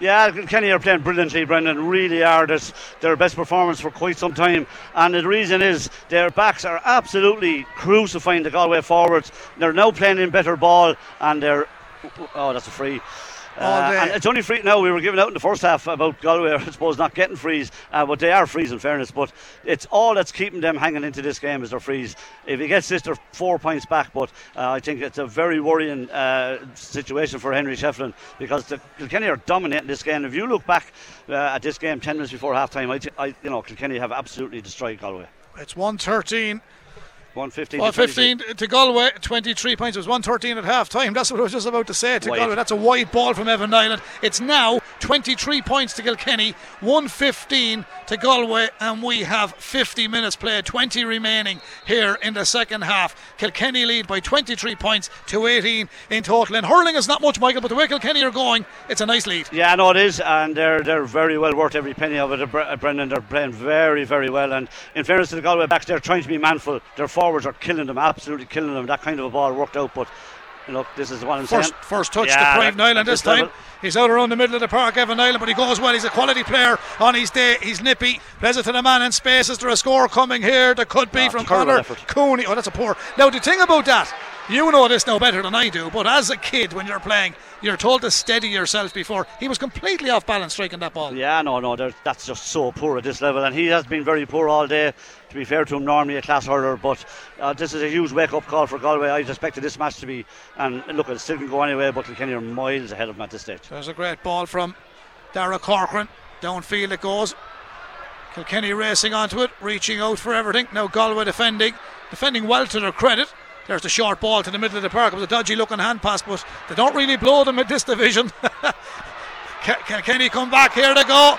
Yeah, Kenny are playing brilliantly, Brendan. Really are. That's their best performance for quite some time. And the reason is their backs are absolutely crucifying the Galway forwards. They're now playing in better ball, and they're. Oh, that's a free. Uh, and it's only free now. We were giving out in the first half about Galway, I suppose, not getting frees, uh, but they are frees in fairness. But it's all that's keeping them hanging into this game is their frees. If he gets this, they're four points back. But uh, I think it's a very worrying uh, situation for Henry Shefflin because the Kilkenny are dominating this game. If you look back uh, at this game ten minutes before half time, I, I, you know, Kilkenny have absolutely destroyed Galway. It's 113. 115 Well, to 15 to Galway, 23 points. It was 113 at half time. That's what I was just about to say to Wide. Galway. That's a wide ball from Evan Niland. It's now 23 points to Kilkenny, 115 to Galway, and we have 50 minutes played, 20 remaining here in the second half. Kilkenny lead by 23 points to 18 in total. And hurling is not much, Michael, but the way Kilkenny are going, it's a nice lead. Yeah, no, it is, and they're they're very well worth every penny of it. Uh, Bre- Brendan, they're playing very, very well. And in fairness to the Galway backs, they're trying to be manful. Their forwards are killing them, absolutely killing them. That kind of a ball worked out, but look, this is what I'm First, saying. first touch Yeah, to Prime at- Niland this time. level. He's out around the middle of the park, Evan Niland, but he goes well. He's a quality player on his day. He's nippy. Plays it to the man in space. Is there a score coming here? There could be Ah, from Conor. Cooney. Oh, that's a poor. Now, the thing about that, you know this now better than I do, but as a kid, when you're playing, you're told to steady yourself before. He was completely off balance striking that ball. Yeah, no, no, that's just so poor at this level, and he has been very poor all day. To be fair to him, normally a class hurler, but uh, this is a huge wake-up call for Galway. I expected this match to be, and look, it still can go anyway, but Kilkenny are miles ahead of them at this stage. There's a great ball from Dara Corcoran. Downfield it goes. Kilkenny racing onto it, reaching out for everything. Now Galway defending. Defending well to their credit. There's the short ball to the middle of the park. It was a dodgy looking hand pass, but they don't really blow them at this division. Can Kilkenny come back. Here they go.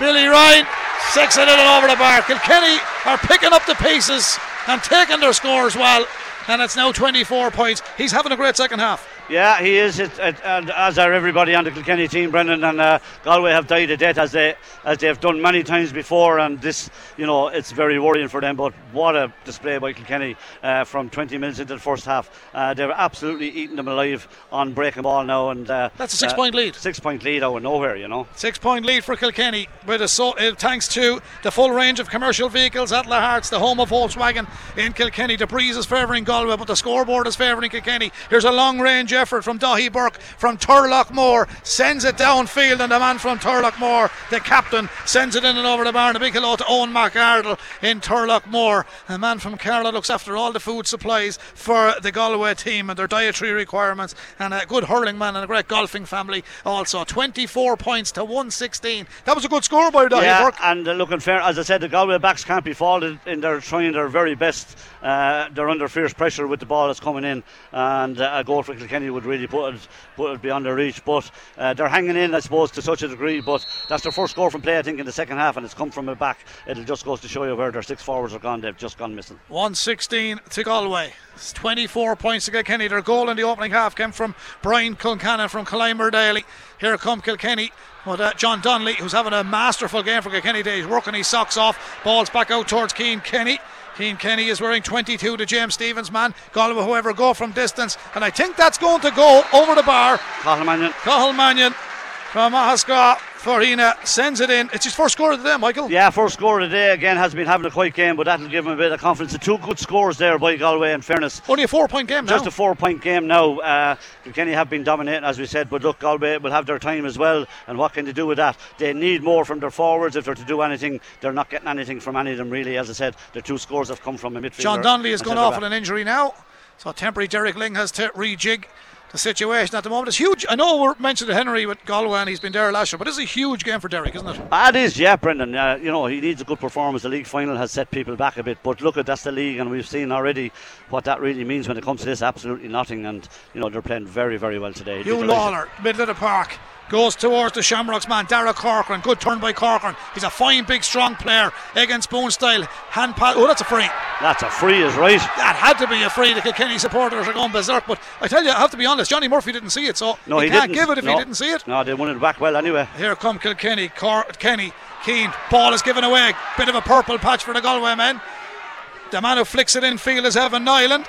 Billy Ryan, six it over the bar. Kilkenny are picking up the pieces and taking their scores well. And it's now 24 points. He's having a great second half. Yeah, he is, it, it, and as are everybody on the Kilkenny team, Brendan. And uh, Galway have died a death as they as they've done many times before. And this, you know, it's very worrying for them. But what a display by Kilkenny uh, from 20 minutes into the first half. Uh, they're absolutely eating them alive on breaking ball now. And uh, That's a six uh, point lead. Six point lead out of nowhere, you know. Six point lead for Kilkenny, with a so, uh, thanks to the full range of commercial vehicles at Lahart's, the home of Volkswagen in Kilkenny. The breeze is favouring Galway, but the scoreboard is favouring Kilkenny. Here's a long range effort from Daithí Burke from Turloughmore, sends it downfield, and the man from Turloughmore, the captain, sends it in and over the bar. And a big hello to Owen McArdle in Turloughmore. A man from Carlow looks after all the food supplies for the Galway team and their dietary requirements, and a good hurling man and a great golfing family also. 24 points to 116. That was a good score by Daithí yeah, Burke. and uh, looking fair, as I said, the Galway backs can't be faulted in their trying their very best. Uh, they're under fierce pressure with the ball that's coming in, and uh, a goal for Kilkenny would really put it, put it beyond their reach. But uh, they're hanging in, I suppose, to such a degree. But that's their first score from play, I think, in the second half, and it's come from a back. It'll just goes to show you where their six forwards are gone. They've just gone missing. 116 to Galway. It's 24 points to Kilkenny. Their goal in the opening half came from Brian Concannon from Killimordaly. Here come Kilkenny. But uh, John Donnelly, who's having a masterful game for Kilkenny today, he's working his socks off. Ball's back out towards Cian Kenny. Cian Kenny is wearing 22 to James Stephens, man. Galway, whoever, go from distance. And I think that's going to go over the bar. Cathal Mannion. Cathal Mannion from Ahascragh. Fohenagh sends it in. It's his first score of the day, Michael. Yeah, first score of the day again has been having a quiet game, but that'll give him a bit of confidence. The two good scores there by Galway, in fairness. Only a four point game now. Just a four point game now. Uh, Kilkenny have been dominating, as we said, but look, Galway will have their time as well. And what can they do with that? They need more from their forwards if they're to do anything. They're not getting anything from any of them, really. As I said, the two scores have come from a midfielder. John Donnelly has gone off with an injury now. So temporary Derek Lyng has to rejig the situation at the moment. is huge. I know we're mentioned Henry with Galway and he's been there last year, but is a huge game for Derek, isn't it? It is, yeah, Brendan. Uh, you know, he needs a good performance. The league final has set people back a bit, but look at that's the league, and we've seen already what that really means when it comes to this. Absolutely nothing, and you know they're playing very, very well today. Huw. Lawlor, middle of the park. Goes towards the Shamrocks man, Darragh Corcoran. Good turn by Corcoran. He's a fine, big, strong player. Against Spoon style. Hand pass. Oh, that's a free. That's a free, is right. That had to be a free. The Kilkenny supporters are going berserk. But I tell you, I have to be honest, Johnny Murphy didn't see it, so No, he, can't didn't. give it if no. he didn't see it. No, they won it back well anyway. Here come Kilkenny. Cor- Kenny, Keane. Ball is given away. Bit of a purple patch for the Galway men. The man who flicks it in field is Evan Niland.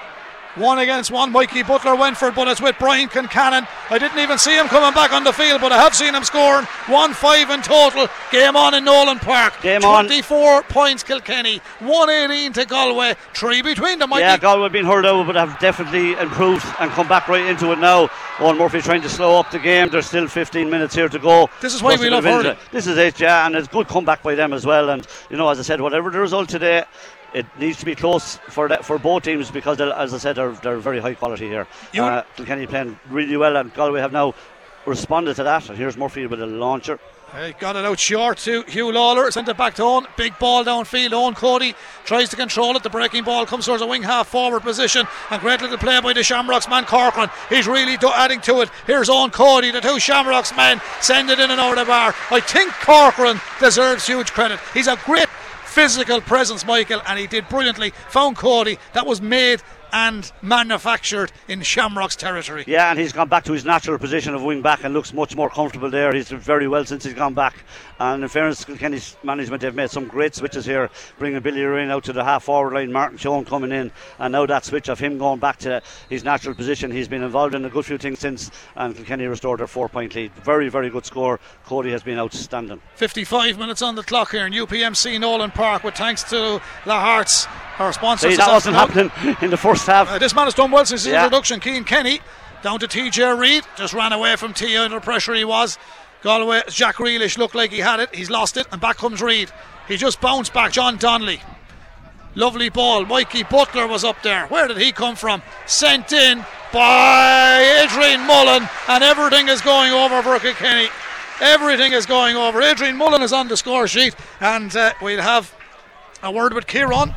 One against one. Mikey Butler went for it, but it's with Brian Concannon. I didn't even see him coming back on the field, but I have seen him scoring. 1 5 in total. Game on in Nolan Park. Game on. 24 points Kilkenny. 118 to Galway. Three between them, Mikey. Yeah, Galway have been hurled over, but have definitely improved and come back right into it now. Eoin Murphy trying to slow up the game. There's still 15 minutes here to go. This is why we love hurling. This is it, yeah, and it's good comeback by them as well. And you know, as I said, whatever the result today. It needs to be close for the, for both teams because, as I said, they're, they're very high quality here. You- Uh, Kilkenny playing really well, and Galway have now responded to that. And here's Murphy with a launcher. He got it out short to Huw Lawlor, sent it back to Eoin. Big ball downfield. Eoin Cody tries to control it. The breaking ball comes towards a wing half forward position. And great little play by the Shamrocks man Corcoran. He's really do- adding to it. Here's Eoin Cody. The two Shamrocks men send it in and over the bar. I think Corcoran deserves huge credit. He's a great physical presence, Michael, and he did brilliantly. Found Cody. That was made and manufactured in Shamrock's territory. Yeah, and he's gone back to his natural position of wing back and looks much more comfortable there. He's done very well since he's gone back. And in fairness, Kenny's management, they've made some great switches here, bringing Billy Ryan out to the half forward line, Martin Sean coming in, and now that switch of him going back to his natural position. He's been involved in a good few things since, and Kilkenny restored their four point lead. Very, very good score. Cody has been outstanding. 55 minutes on the clock here in UPMC Nolan Park, with thanks to Lahart's, our sponsors. See, that wasn't happening in the first half. Uh, this man has done well since his Yeah. introduction. Cian Kenny down to TJ Reid. Just ran away from T under pressure he was. Galway, Jack Grealish looked like he had it. He's lost it. And back comes Reid. He just bounced back. John Donnelly. Lovely ball. Mikey Butler was up there. Where did he come from? Sent in by Adrian Mullen. And everything is going over for Kilkenny. Everything is going over. Adrian Mullen is on the score sheet. And uh, we'll have a word with Kieran.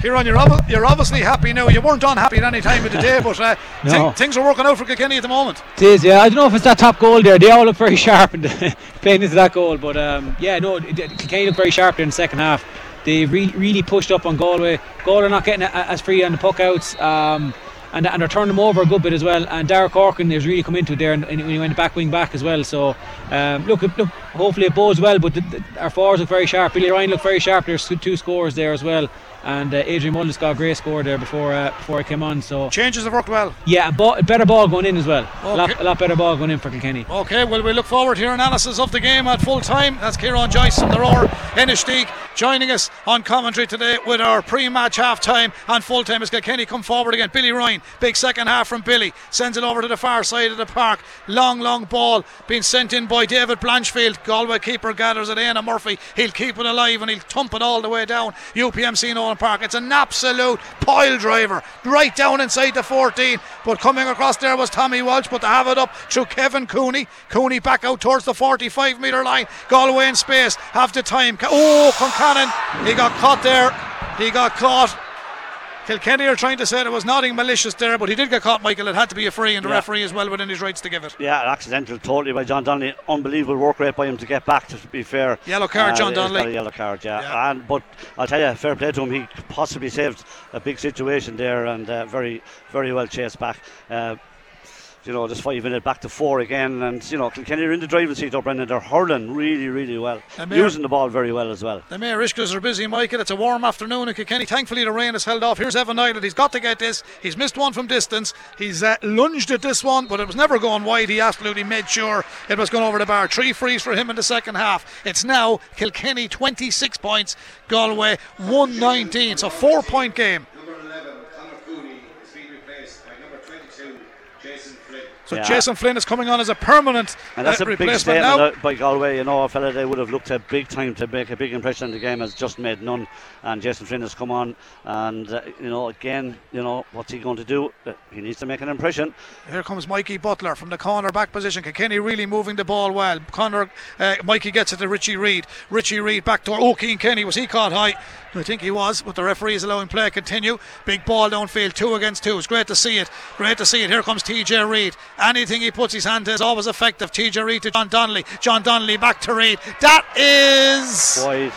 Kieran, you're, ob- you're obviously happy now. You weren't unhappy at any time of the day, but uh, No. thi- things are working out for Kilkenny at the moment. It is, yeah. I don't know if it's that top goal there. They all look very sharp and playing into that goal. But um, yeah, no, Kilkenny looked very sharp there in the second half. They re- really pushed up on Galway. Galway are not getting a- as free on the puck outs. Um, and, and they're turning them over a good bit as well. And Darragh Corcoran has really come into it there and, and when he went back wing back as well. So um, look, look, hopefully it bodes well. But the, the, our forwards look very sharp. Billy Ryan looked very sharp. There's two scores there as well. And uh, Adrian Mullen's got a great score there before uh, before I came on. So Changes have worked well. yeah, a ball, better ball going in as well. A, lot, a lot better ball going in for Kilkenny. Okay, well, we look forward to your analysis of the game at full time. That's Kieran Joyce from the Roar Ennishteek joining us on commentary today with our pre match half time and full time as Kilkenny come forward again. Billy Ryan, big second half from Billy, sends it over to the far side of the park. Long, long ball being sent in by David Blanchfield. Galway keeper gathers it in, and Murphy, he'll keep it alive and he'll thump it all the way down UPMC Park. It's an absolute pile driver right down inside the 14, but coming across there was Tommy Walsh, but to have it up through Kevin Cooney. Cooney back out towards the 45 metre line. Galway in space, Half the time. Oh, Concannon, he got caught there. He got caught. Kilkenny are trying to say there was nothing malicious there, but he did get caught, Michael. It had to be a free, and the Yeah. referee is well within his rights to give it. Yeah, accidental totally by John Donnelly. Unbelievable work rate by him to get back. To be fair, Yellow card, John he's got Donnelly. yellow card, yeah. Yeah. And but I'll tell you, fair play to him. He possibly saved a big situation there, and uh, very, very well chased back. Uh, you know, just five minutes back to four again, and you know, Kilkenny are in the driving seat up, Brendan. They're hurling really, really well, they're- using the ball very well as well. The Mayor Ishkas are busy, Michael. It's a warm afternoon in Kilkenny. Thankfully, the rain has held off. Here's Evan Niland. He's got to get this. He's missed one from distance. He's uh, lunged at this one, but it was never going wide. He absolutely made sure it was going over the bar. Three frees for him in the second half. It's now Kilkenny 26 points, Galway 119. It's a four point game. Number 11, Conor Cooney, is being replaced by number 22, Jason Flynn. So Yeah. Jason Flynn is coming on as a permanent And that's uh, a big statement now. uh, by Galway. You know, a fella they would have looked at big time to make a big impression in the game has just made none. And Jason Flynn has come on, and uh, you know, again, you know, what's he going to do? Uh, he needs to make an impression. Here comes Mikey Butler from the corner back position. Kilkenny really moving the ball well. Connor, uh, Mikey gets it to Richie Reid. Richie Reid back to Cian Kenny. Was he caught high? I think he was, but the referee is allowing play continue. Big ball downfield, two against two. It's great to see it. Great to see it. Here comes TJ Reid. Anything he puts his hand to is always effective. TJ Reid to John Donnelly. John Donnelly back to Reid. That is Wide,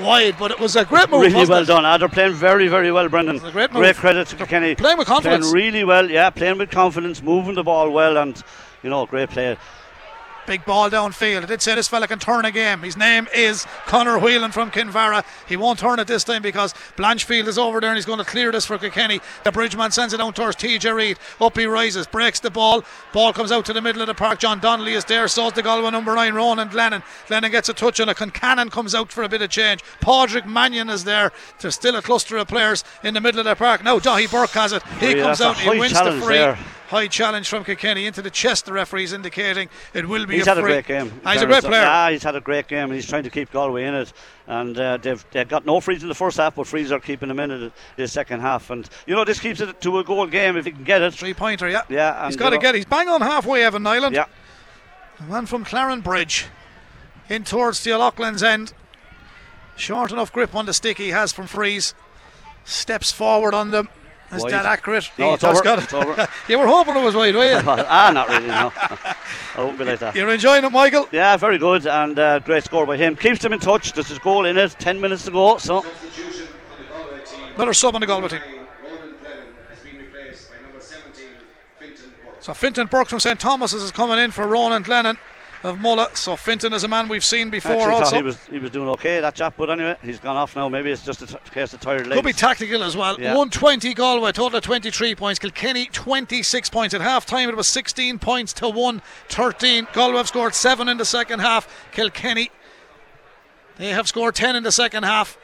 wide, but it was a great move. really well it? done. Ah, they're playing very, very well, Brendan. great move. credit to Kenny. playing with confidence. Playing really well, yeah. Playing with confidence, moving the ball well, and you know, great play. Big ball downfield. I did say this fella can turn a game. His name is Conor Whelan from Kinvara. He won't turn it this time because Blanchfield is over there and he's going to clear this for Kilkenny. The Bridgeman sends it down towards TJ Reid. Up he rises, breaks the ball. Ball comes out to the middle of the park. John Donnelly is there. So is the Galway number nine, Ronan Lennon. Lennon gets a touch on it. Concannon comes out for a bit of change. Padraig Mannion is there. There's still a cluster of players in the middle of the park. Now Daithí Burke has it. He comes out. He wins the free. there. High challenge from Kilkenny into the chest. The referee's indicating it will be He's a had a free. great game. Ah, he's a great player. Yeah, he's had a great game, and he's trying to keep Galway in it. And uh, they've they've got no frees in the first half, but frees are keeping them in it the second half. And you know, this keeps it to a goal game if he can get it. Three pointer, yeah. Yeah, he's got to know- get. He's bang on halfway, Evan Niland. Yeah, The man from Clarinbridge in towards the O'Loughlin's end. Short enough grip on the stick he has from Freeze. Steps forward on them. Is wide. that accurate? No, it's That's over. It's over. you were hoping it was wide, were you? ah, not really, no. I won't be like that. You're enjoying it, Michael? Yeah, very good, and uh, great score by him. Keeps him in touch. There's his goal in it. Ten minutes to go, so. Another sub on the Galway team. So Fintan Burke from St Thomas's is coming in for Ronan Lennon of Mullagh. So Fintan is a man we've seen before Actually thought also. he was he was doing okay that chap, but anyway, he's gone off now. Maybe it's just a t- case of tired legs. Could be tactical as well. Yeah. 120 Galway, total of 23 points. Kilkenny 26 points. At half time it was 16 points to 113. Galway have scored 7 in the second half. Kilkenny, they have scored 10 in the second half.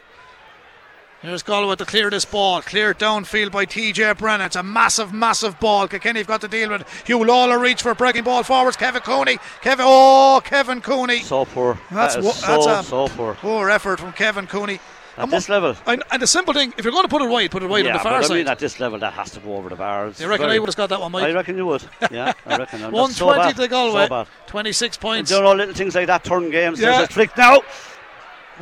Here's Galway to clear this ball. Cleared downfield by TJ Brennan. It's a massive, massive ball. Kilkenny have got to deal with. Huw Lawlor reach for a breaking ball forwards. Kevin Cooney. Kevin, oh, Kevin Cooney. so poor. That's That wha- so that's a- so poor. Poor effort from Kevin Cooney. At And this what- level. And, and the simple thing, if you're going to put it wide, put it wide yeah, on the far but side. I mean, at this level, that has to go over the bar. It's you reckon I would have got that one, Mike? I reckon you would. Yeah, I reckon. 120 so bad. to Galway, So bad. 26 And points. you know, little things like that turn games. Yeah. There's a flick now.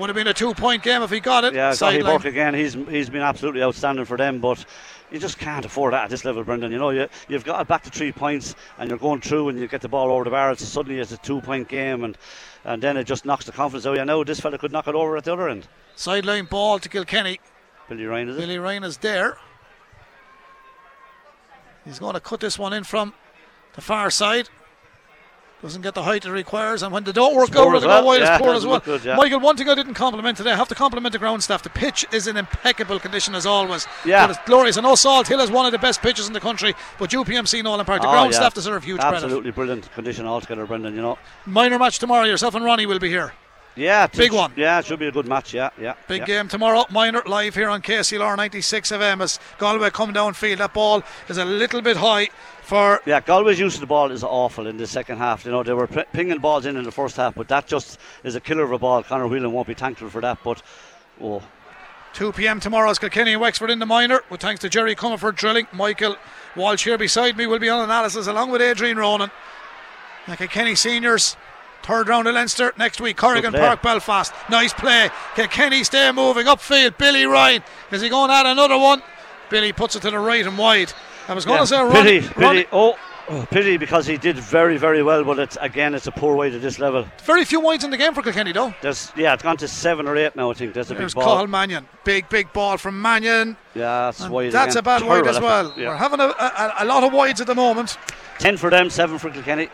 Would have been a two point game if he got it. Yeah, Sideline. Burke again. He's he's been absolutely outstanding for them, but you just can't afford that at this level, Brendan. You know, you you've got it back to three points, and you're going through, and you get the ball over the bar. It's suddenly it's a two point game, and and then it just knocks the confidence out. You know, this fella could knock it over at the other end. Sideline ball to Kilkenny. Billy Ryan is it? Billy Ryan is there. He's going to cut this one in from the far side. Doesn't get the height it requires, and when they don't work out, as they go wide, Yeah, it's poor as well. good, yeah. Michael, one thing I didn't compliment today, I have to compliment the ground staff. The pitch is in impeccable condition as always. Yeah. But it's glorious. I know Salthill is one of the best pitches in the country, but UPMC Nolan Park, the Oh, ground yeah. staff deserve huge credit. Absolutely brilliant condition altogether, Brendan. You know. Minor match tomorrow. Yourself and Ronnie will be here. Yeah, Big one. Yeah, it should be a good match. Yeah, yeah. Big yeah. game tomorrow. Minor live here on KCLR 96 FM as Galway come downfield. That ball is a little bit high for Yeah, Galway's use of the ball is awful in the second half. You know, they were pinging balls in in the first half, but that just is a killer of a ball. Conor Whelan won't be thankful for that, but oh, 2 p.m. tomorrow as Kilkenny and Wexford in the minor. With thanks to Jerry Comerford drilling. Michael Walsh here beside me will be on analysis along with Adrian Ronan. The Kilkenny seniors. Third round of Leinster next week. Corrigan Park, Belfast. Nice play. Kilkenny stay moving upfield. Billy Ryan. Is he going to add another one? Billy puts it to the right and wide. I was going yeah. to say pity, pity. Oh, oh, pity because he did very, very well, but it's again, it's a poor way to this level. Very few wides in the game for Kilkenny though. There's yeah, it's gone to seven or eight now. I think that's a There's big ball. Cathal Mannion. Big, big ball from Mannion. Yeah, that's And wide. that's again. a bad wide as well. Yeah. We're having a, a, a lot of wides at the moment. Ten for them, seven for Kilkenny.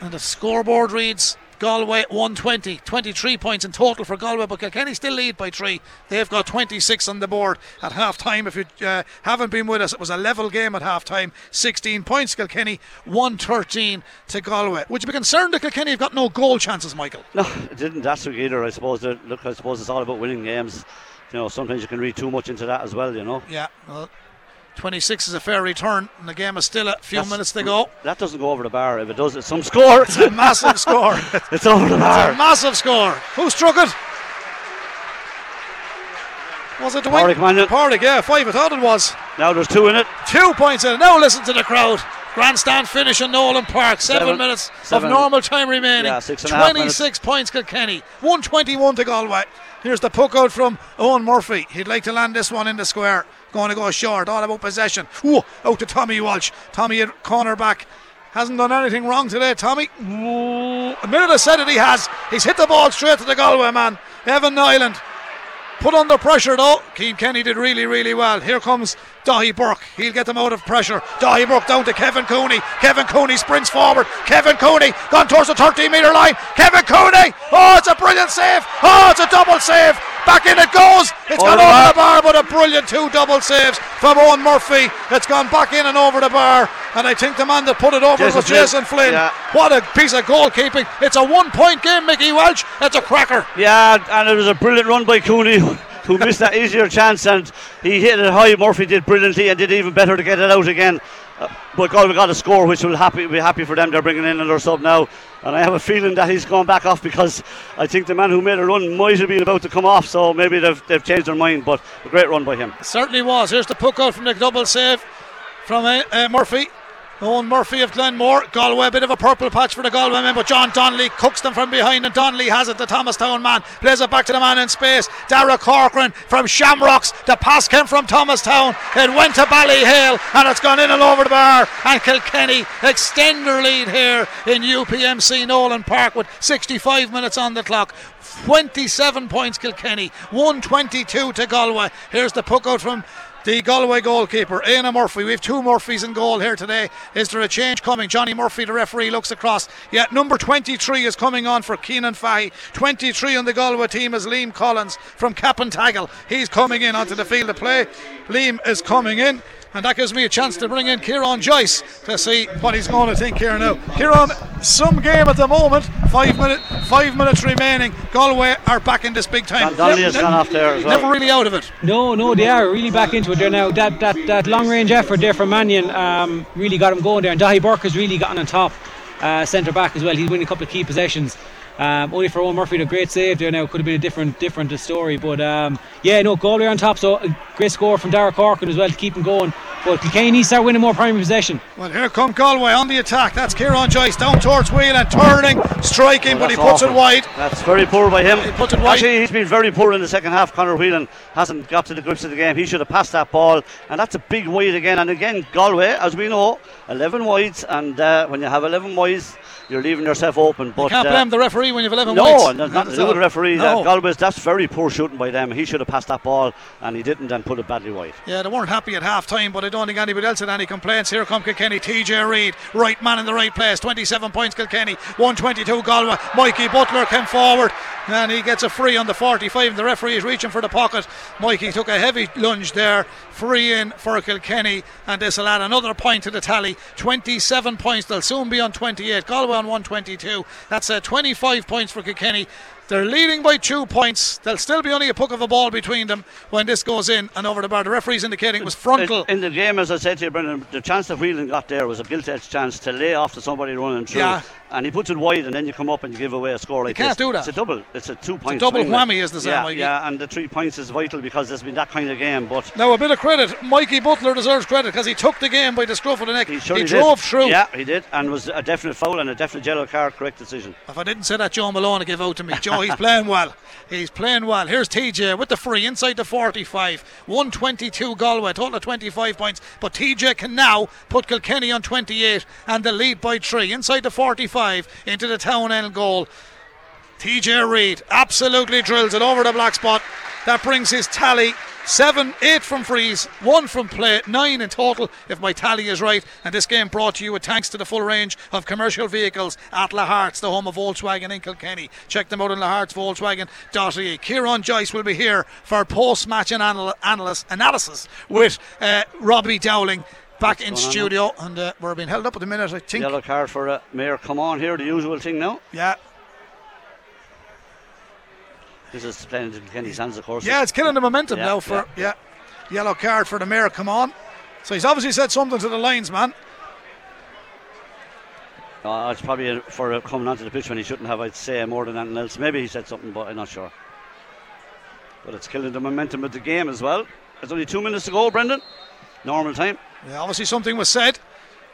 And the scoreboard reads Galway 120, 23 points in total for Galway, but Kilkenny still lead by three. They've got 26 on the board at half time. If you uh, haven't been with us, it was a level game at half time. 16 points, Kilkenny, 113 to Galway. Would you be concerned that Kilkenny have got no goal chances, Michael? No, it didn't last week either. I suppose. Look, I suppose it's all about winning games. You know, sometimes you can read too much into that as well. You know. Yeah, well, 26 is a fair return, and the game is still a few That's- minutes to go. That doesn't go over the bar. If it does, it's some score. It's a massive score. it's over the A bar. massive score. Who struck it? Was it Dwayne? Mannion. Pádraig, yeah, five. I thought it was. Now there's two in it. Two points in it. Now listen to the crowd. Grandstand finish in Nolan Park. Seven, Seven- minutes seven- of normal time remaining. Yeah, six and a half 26 points Kilkenny. 121 to Galway. Here's the puck out from Eoin Murphy. He'd like to land this one in the square. Going to go short. All about possession. Ooh, out to Tommy Walsh. Tommy at corner back. Hasn't done anything wrong today, Tommy. A minute I said it, he has. He's hit the ball straight to the Galway man. Evan Niland. Put under pressure though. Keane Kenny did really, really well. Here comes Daithí Burke. He'll get them out of pressure. Daithí Burke down to Kevin Cooney. Kevin Cooney sprints forward. Kevin Cooney gone towards the 13 metre line. Kevin Cooney. Oh, it's a brilliant save. Oh, it's a double save. Back in it goes. It's Over gone the over the bar, but a brilliant two double saves from Eoin Murphy. It's gone back in and over the bar. And I think the man that put it over Jason was Flynn. Jason Flynn. Yeah. What a piece of goalkeeping. It's a one point game, Mickey Welch. It's a cracker. Yeah, and it was a brilliant run by Cooney, who- missed that easier chance, and he hit it high. Murphy did brilliantly and did even better to get it out again. Uh, but God, we got a score, which will happy be happy for them. They're bringing in another sub now, and I have a feeling that he's gone back off because I think the man who made a run might have been about to come off. So maybe they've they've changed their mind. But a great run by him. Certainly was. Here's the puck out from the double save from uh, uh, Murphy. Eoin Murphy of Glenmore. Galway, a bit of a purple patch for the Galway men, but John Donnelly cooks them from behind, and Donnelly has it. The Thomastown man plays it back to the man in space. Darragh Corcoran from Shamrocks. The pass came from Thomastown. It went to Ballyhale, and it's gone in and over the bar. And Kilkenny extend their lead here in UPMC Nolan Park with 65 minutes on the clock. 27 points Kilkenny, 122 to Galway. Here's the puck out from the Galway goalkeeper, Éanna Murphy. We have two Murphys in goal here today. Is there a change coming? Johnny Murphy, the referee, looks across. Yeah, number 23 is coming on for Cianan Fahy. 23 on the Galway team is Liam Collins from Cappataggle. He's coming in onto the field of play. Liam is coming in. And that gives me a chance to bring in Kieran Joyce to see what he's going to think here now. Kieran, some game at the moment. Five minute, five minutes remaining. Galway are back in this big time. Don Donnelly has gone off there as well. Never really out of it. No, no, they are really back into it there now. That that, that long range effort there from Mannion um, really got him going there. And Daithí Burke has really gotten on top, uh, centre back as well. He's winning a couple of key possessions. Um, only for Eoin Murphy, a great save there now. Could have been a different different story. But um, yeah, no, Galway on top. So a great score from Darragh Corcoran as well to keep him going. But Kilkenny needs to start winning more primary possession. Well, here come Galway on the attack. That's Kieran Joyce down towards Whelan, turning, striking, but he That's puts it wide. That's very poor by him. He puts it wide. Actually, he's been very poor in the second half. Conor Whelan hasn't got to the grips of the game. He should have passed that ball, and that's a big wide again. And again, Galway, as we know, 11 wides, and uh, when you have 11 wides, you're leaving yourself open. But Can't uh, blame the referee when you've 11 no, there's nothing to do with the referee. No. Galway's that's very poor shooting by them. He should have passed that ball, and he didn't, and put it badly wide. Yeah, they weren't happy at half time, but I don't think anybody else had any complaints. Here come Kilkenny, TJ Reid, right man in the right place, 27 points Kilkenny, 122 Galway. Mikey Butler came forward and he gets a free on the 45. and The referee is reaching for the pocket. Mikey took a heavy lunge there, free in for Kilkenny, and this will add another point to the tally. 27 points, they'll soon be on 28. Galway on 122. That's uh, 25 points for Kilkenny. They're leading by two points. There'll still be only a puck of a ball between them when this goes in and over the bar. The referee's indicating it was frontal. In, the game, as I said to you, Brendan, the chance that Whelan got there was a gilt edged chance to lay off to somebody running through. Yeah. And he puts it wide, and then you come up and you give away a score like can't this. do that. It's a double. It's a two point. double swing, whammy, they say, Yeah, Mikey. yeah, and the three points is vital because there's been that kind of game. But Now, a bit of credit. Mikey Butler deserves credit because he took the game by the scruff of the neck. he, surely drove did. through. Yeah, he did, and was a definite foul and a definite yellow card. Correct decision. If I didn't say that, Joe Malone would give out to me. Joe, Oh, he's playing well. He's playing well. Here's TJ with the free inside the 45. 122 Galway, total of 25 points. But TJ can now put Kilkenny on 28 and the lead by three. Inside the 45 into the town end goal. TJ Reid absolutely drills it over the black spot. That brings his tally seven, eight from freeze, one from play, nine in total, if my tally is right. And this game brought to you with thanks to the full range of commercial vehicles at La Lahart's, the home of Volkswagen in Kilkenny. Check them out on lahartsvolkswagen.ie. Kieran Joyce will be here for post match anal- analysis, analysis with uh, Robbie Dowling. Back in going on studio, and uh, we're being held up at the minute. I think. Yellow card for uh, Mayor. Come on here, the usual thing now. Yeah, This is playing into Kenny's hands, of course. Yeah, it's killing the momentum Yeah, now for yeah. Yellow card for the mayor. Come on. So he's obviously said something to the linesman. Uh, it's probably for coming onto the pitch when he shouldn't have. I'd say more than anything else. Maybe he said something, but I'm not sure. But it's killing the momentum of the game as well. There's only two minutes to go, Brendan. Normal time. Yeah, obviously something was said.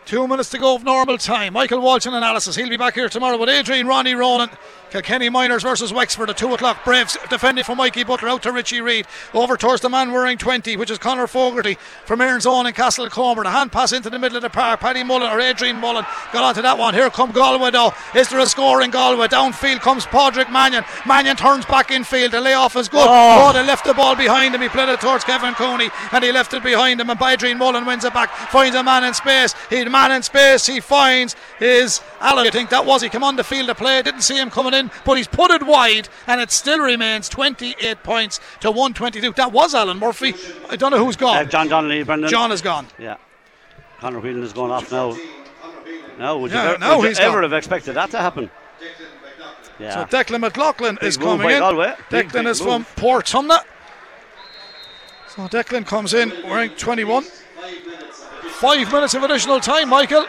Two minutes to go of normal time. Michael Walsh in analysis. He'll be back here tomorrow with Adrian Ronnie Ronan. Kilkenny Minors versus Wexford at 2 o'clock. Braves defending for Mikey Butler out to Richie Reid. Over towards the man wearing 20, which is Conor Fogarty from Erin's Own in Castlecomer. The hand pass into the middle of the park. Paddy Mullen or Adrian Mullen got onto that one. Here come Galway though. Is there a score in Galway? Downfield comes Padraig Mannion. Mannion turns back infield. The layoff is good. Oh. Oh, they left the ball behind him. He played it towards Kevin Cooney and he left it behind him. And Adrian Mullen wins it back. Finds a man in space. He man in space. He finds is Allen. I think that was. He come on the field to play. Didn't see him coming in, but he's put it wide, and it still remains 28 points to 122. That was Alan Murphy. I don't know who's gone. Uh, John Donnelly, Brendan. John is gone. Yeah. Conor Whelan is going off now. No, would you, Yeah, ever, now would you ever gone. have expected that to happen? Yeah. So Declan McLaughlin Big is coming in. Galway. Big, Declan big is move. from Portumna. So Declan comes in wearing 21. Five minutes of additional time, Michael.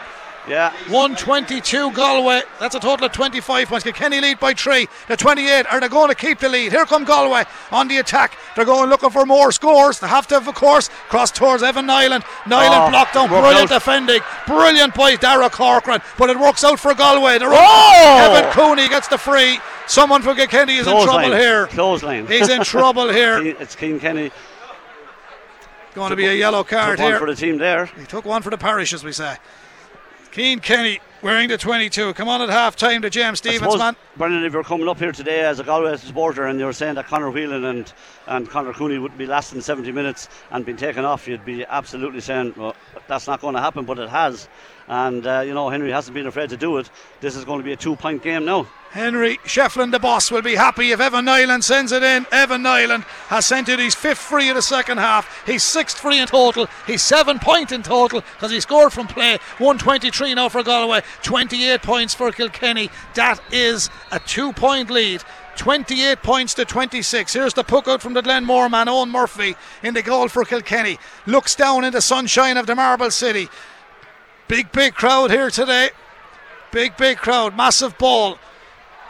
yeah. 122 Galway. That's a total of 25 points. Kenny lead by three. The 28 are they going to keep the lead? Here come Galway on the attack. They're going looking for more scores. They have to, of course, cross towards Evan Niland. Niland Oh, blocked down. Brilliant out. defending. Brilliant by Darragh Corcoran. But it works out for Galway. They're Oh! Evan Cooney gets the free. Someone from Kenny is in trouble line. here. Close line. He's in trouble here. It's Cian Kenny. Going to be a yellow card Took one here. for the team there. He took one for the parish, as we say. Cian Kenny Wearing the 22. Come on at half time to James Stephens, man. Brendan, if you're coming up here today as a Galway supporter and you're saying that Conor Whelan and, and Conor Cooney would be lasting 70 minutes and been taken off, you'd be absolutely saying, well, that's not going to happen, but it has. And, uh, you know, Henry hasn't been afraid to do it. This is going to be a two point game now. Henry Shefflin, the boss, will be happy if Evan Niland sends it in. Evan Niland has sent it his fifth free of the second half. He's sixth free in total. He's seven point in total because he scored from play. 123 now for Galway, 28 points for Kilkenny. That is a two point lead. 28 points to 26. Here's the puck out from the Glenmore man, Eoin Murphy, in the goal for Kilkenny. Looks down in the sunshine of the Marble City. Big, big crowd here today. Big, big crowd. Massive ball.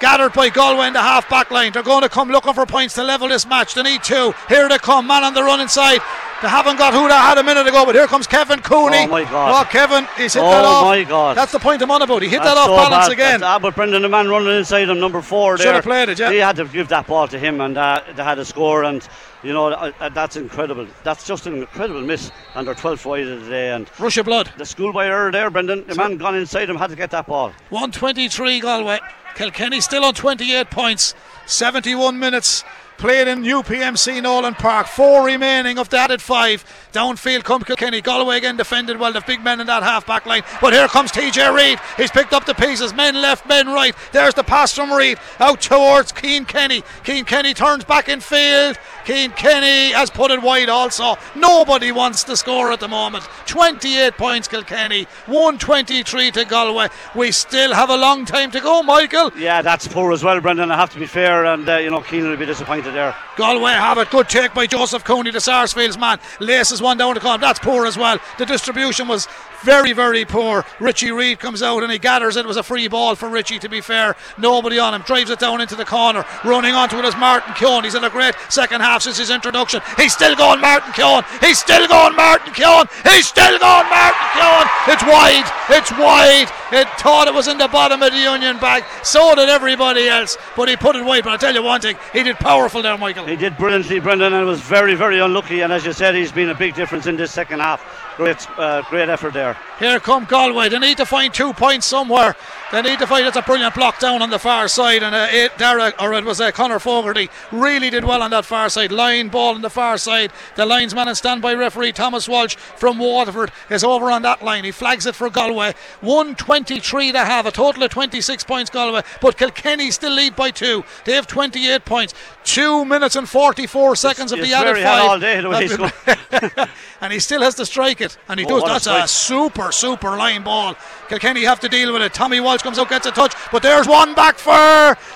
Gathered by Galway in the half back line. They're going to come looking for points to level this match. They need two. Here they come. Man on the run inside. They haven't got who they had a minute ago, but here comes Kevin Cooney. Oh, my God. Oh, Kevin, he's hit Oh, that off. Oh my God. That's the point I'm on about. He hit That's that off so balance bad. again. That's- ah, but Brendan, the man running inside him, number four Should have played it, yeah. He had to give that ball to him, and uh, they had a score. And you know uh, uh, that's incredible. That's just an incredible miss. under they're 12th wide of the day. And Rush of blood. the schoolboy error there, Brendan. The man gone inside him had to get that ball. 123 Galway. Kilkenny still on 28 points. 71 minutes played in UPMC Nolan Park. Four remaining of the added five. Downfield come Kilkenny. Galway again defended well. The big men in that half back line. But here comes TJ Reid. He's picked up the pieces. Men left, men right. There's the pass from Reid out towards Cian Kenny. Cian Kenny turns back in field. Cian Kenny has put it wide also. Nobody wants to score at the moment. 28 points Kilkenny. 123 to Galway. We still have a long time to go, Michael. Yeah, that's poor as well, Brendan. I have to be fair, and uh, you know Keenan will be disappointed there. Galway have it. Good take by Joseph Cooney, the Sarsfields man. Laces one down to come. That's poor as well. The distribution was very, very poor. Richie Reid comes out and he gathers it. It was a free ball for Richie, to be fair. Nobody on him. Drives it down into the corner. Running onto it is Martin Keoghan. He's in a great second half since his introduction. He's still going, Martin Keoghan. He's still going, Martin Keoghan. He's still going, Martin Keoghan. It's wide. It's wide. It thought it was in the bottom of the Union bag. So did everybody else. But he put it wide. But I'll tell you one thing. He did powerful there, Michael. He did brilliantly, Brendan, and was very, very unlucky. And as you said, he's been a big difference in this second half. Great, uh, great effort there. Here come Galway. They need to find two points somewhere. They need to find. It's a brilliant block down on the far side, and uh, it, or it was uh, Conor Fogarty, really did well on that far side. Line ball on the far side. The linesman and standby referee Thomas Walsh from Waterford is over on that line. He flags it for Galway. 123 to have a total of 26 points Galway, but Kilkenny still lead by two. They have 28 points. Two minutes and 44 seconds of it's the added five. all day the and he still has to strike it, and he Oh, does. what a That's a super, super line ball. Kilkenny have to deal with it. Tommy Walsh comes out, gets a touch, but there's one back for.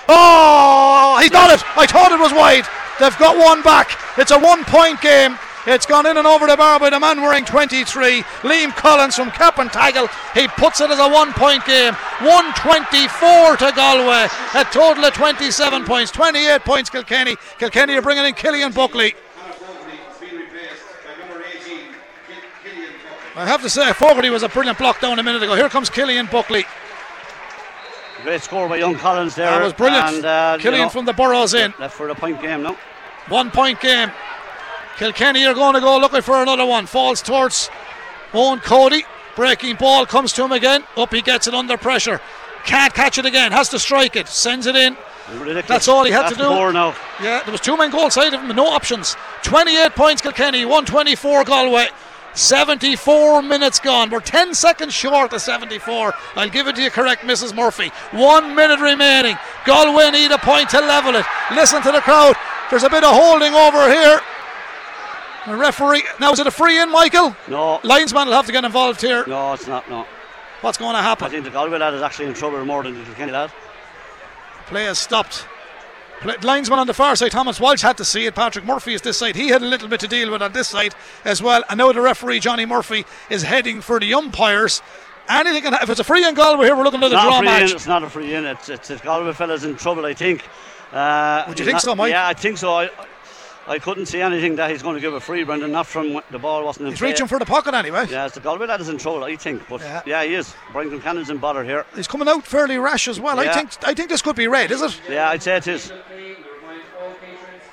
Oh, he's got it. I thought it was wide. They've got one back. It's a one point game. It's gone in and over the bar by the man wearing 23, Liam Collins from Cappataggle. He puts it as a one point game. 124 to Galway. A total of 27 points. 28 points Kilkenny. Kilkenny are bringing in Killian Buckley. Conor Fogarty is being replaced by number 18, Kil- Killian Buckley. I have to say, Fogarty was a brilliant block down a minute ago. Here comes Killian Buckley. Great score by young Collins there. That was brilliant. And, uh, you Killian know, from the Burrows in. left for the point game now. One point game. Kilkenny are going to go looking for another one. Falls towards Eoin Cody. Breaking ball comes to him again. Up he gets it under pressure. Can't catch it again. Has to strike it. Sends it in. Ridiculous. That's all he had That's to do. More now. Yeah, there was two men goal side of him, no options. 28 points Kilkenny, 124 Galway. 74 minutes gone. We're 10 seconds short of 74. I'll give it to you correct, Mrs. Murphy. One minute remaining. Galway need a point to level it. Listen to the crowd. There's a bit of holding over here. The referee. Now, is it a free in, Michael? No, Linesman will have to get involved here. no, it's not. No, What's going to happen? I think the Galway lad is actually in trouble more than the Kilkenny lad. Play has stopped. Play, linesman on the far side, Thomas Walsh had to see it. Patrick Murphy is this side. He had a little bit to deal with on this side as well. And now the referee, Johnny Murphy, is heading for the umpires. Anything can If it's a free in Galway here, we're looking at It's a draw a match. in. It's not a free in. It's it's the Galway fella's in trouble. I think. Uh, Would you think not- so, Mike? Yeah, I think so. I, I couldn't see anything that he's going to give a free, Brendan. Not from the ball wasn't in He's play. reaching for the pocket anyway. Yeah, it's the Galway lad is in trouble, I think. But Yeah. yeah, he is. Brian Cannon's in bother here. He's coming out fairly rash as well. I think I think this could be red, is it? Yeah, I'd say it is.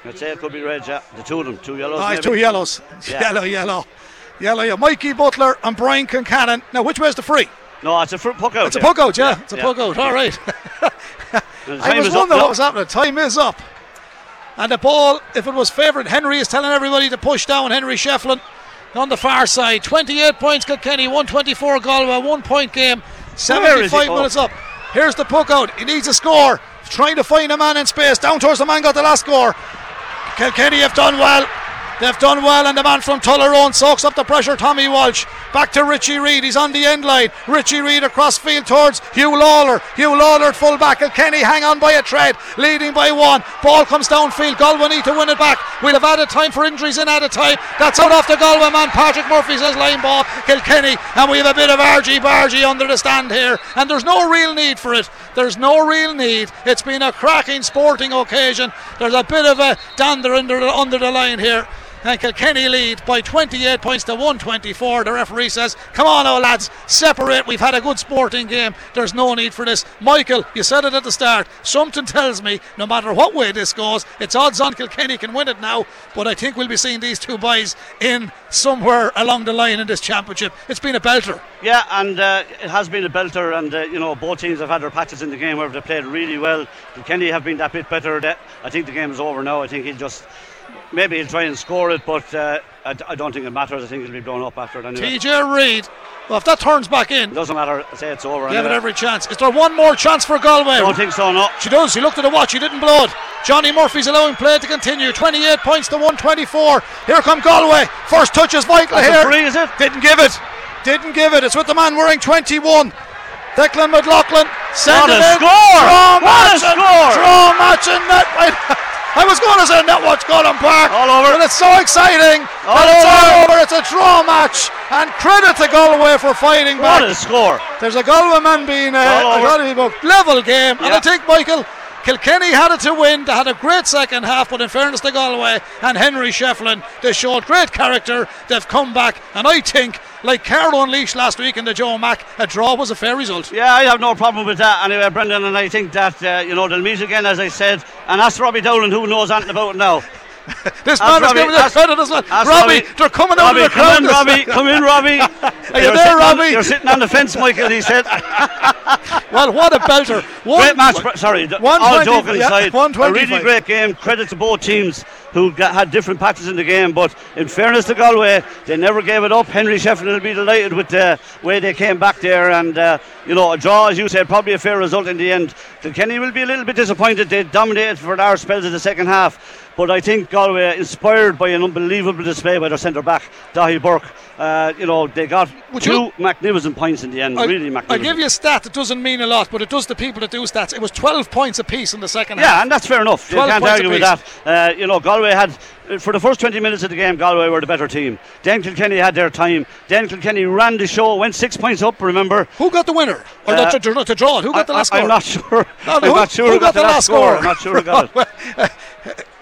I'd say it could be red. Yeah, the two of them, two yellows. Oh, two yellows. Yeah. Yellow, yellow. Yellow, yeah. Mikey Butler and Brian Concannon. Now, which way's the free? No, it's a fruit puck out. It's a yeah. puck out, yeah. It's a yeah. puck out. All right. I was wondering what was happening. Time is up. And the ball, if it was favoured, Henry is telling everybody to push down Henry Shefflin on the far side. 28 points, Kilkenny, 124 Galway, one point game, 75? Oh. minutes up. Here's the puck out. He needs a score. Trying to find a man in space. Down towards the man got the last score. Kilkenny have done well. They've done well, and the man from Tullaroan soaks up the pressure. Tommy Walsh back to Richie Reid. He's on the end line. Richie Reid across field towards Huw Lawlor. Huw Lawlor full back. And Kenny hang on by a thread, leading by one. Ball comes downfield. Galway need to win it back. We'll have added time for injuries in added time. That's out off the Galway man. Patrick Murphy says line ball. Kilkenny, and we have a bit of argy bargy under the stand here, and there's no real need for it. There's no real need. It's been a cracking sporting occasion. There's a bit of a dander under the, under the line here. And Kilkenny lead by 28 points to 124. The referee says, Come on, oh lads, separate. We've had a good sporting game. There's no need for this. Michael, you said it at the start. Something tells me, no matter what way this goes, it's odds on Kilkenny can win it now. But I think we'll be seeing these two boys in somewhere along the line in this championship. It's been a belter. Yeah, and uh, it has been a belter, and uh, you know both teams have had their patches in the game where they played really well. Kenny have been that bit better. I think the game is over now. I think he'll just maybe he'll try and score it, but uh, I, I don't think it matters. I think it'll be blown up after it anyway. TJ Reid. Well, if that turns back in, It doesn't matter. I say it's over. Give have it every chance. Is there one more chance for Galway? I don't think so. No. She does. He looked at the watch. He didn't blow it. Johnny Murphy's allowing play to continue. 28 points to 124. Here come Galway. First touch is vital That's a here. free, is it? Didn't give it. Didn't give it. It's with the man wearing 21. Declan McLaughlin. Send What it a in. score! Draw What a match and- score! Draw match and net. I was going to say net watch Park. All over. But it's so exciting. All that it's all over. over. It's a draw match. And credit to Galway for fighting back. What a score! There's a Galway man being uh, a over. gotta be booked. level game, and I think Michael Kilkenny had it to win. They had a great second half, but in fairness to Galway and Henry Shefflin, they showed great character. They've come back, and I think, like Carlow Unleashed last week in the Joe Mack, a draw was a fair result. Yeah, I have no problem with that anyway, Brendan. And I think that uh, you know they'll meet again, as I said. And that's Robbie Dowling, who knows anything about it now. This man is Robbie- giving the credit as well. ask Robbie, Robbie- they're coming out of the come in, Robbie, come in, Robbie. Are you there, Robbie? you're sitting on the fence, Michael. He said. Well, what a belter! One, great match. Sorry, all 120 joking yeah, aside, a really great game. Credit to both teams who got, had different patches in the game. But in fairness to Galway, they never gave it up. Henry Shefflin will be delighted with the way they came back there, and uh, you know a draw, as you said, probably a fair result in the end. Kilkenny will be a little bit disappointed. They dominated for an our spells in the second half. But I think Galway, inspired by an unbelievable display by their centre back, Daithí Burke, uh, you know, they got Would two you- magnificent points in the end. I, really magnificent. I give you a stat that doesn't mean a lot, but it does to people that do stats. It was 12 points apiece in the second half. Yeah, and that's fair enough. You can't argue with that. Uh, you know, Galway had, for the first 20 minutes of the game, Galway were the better team. Then Kilkenny had their time. Then Kilkenny ran the show, went six points up, remember. Who got the winner? Or Uh, the, to, to draw? Who got the I, last I, score? am not sure. No, I'm who- not sure who who got, the last score. I'm not sure who got it.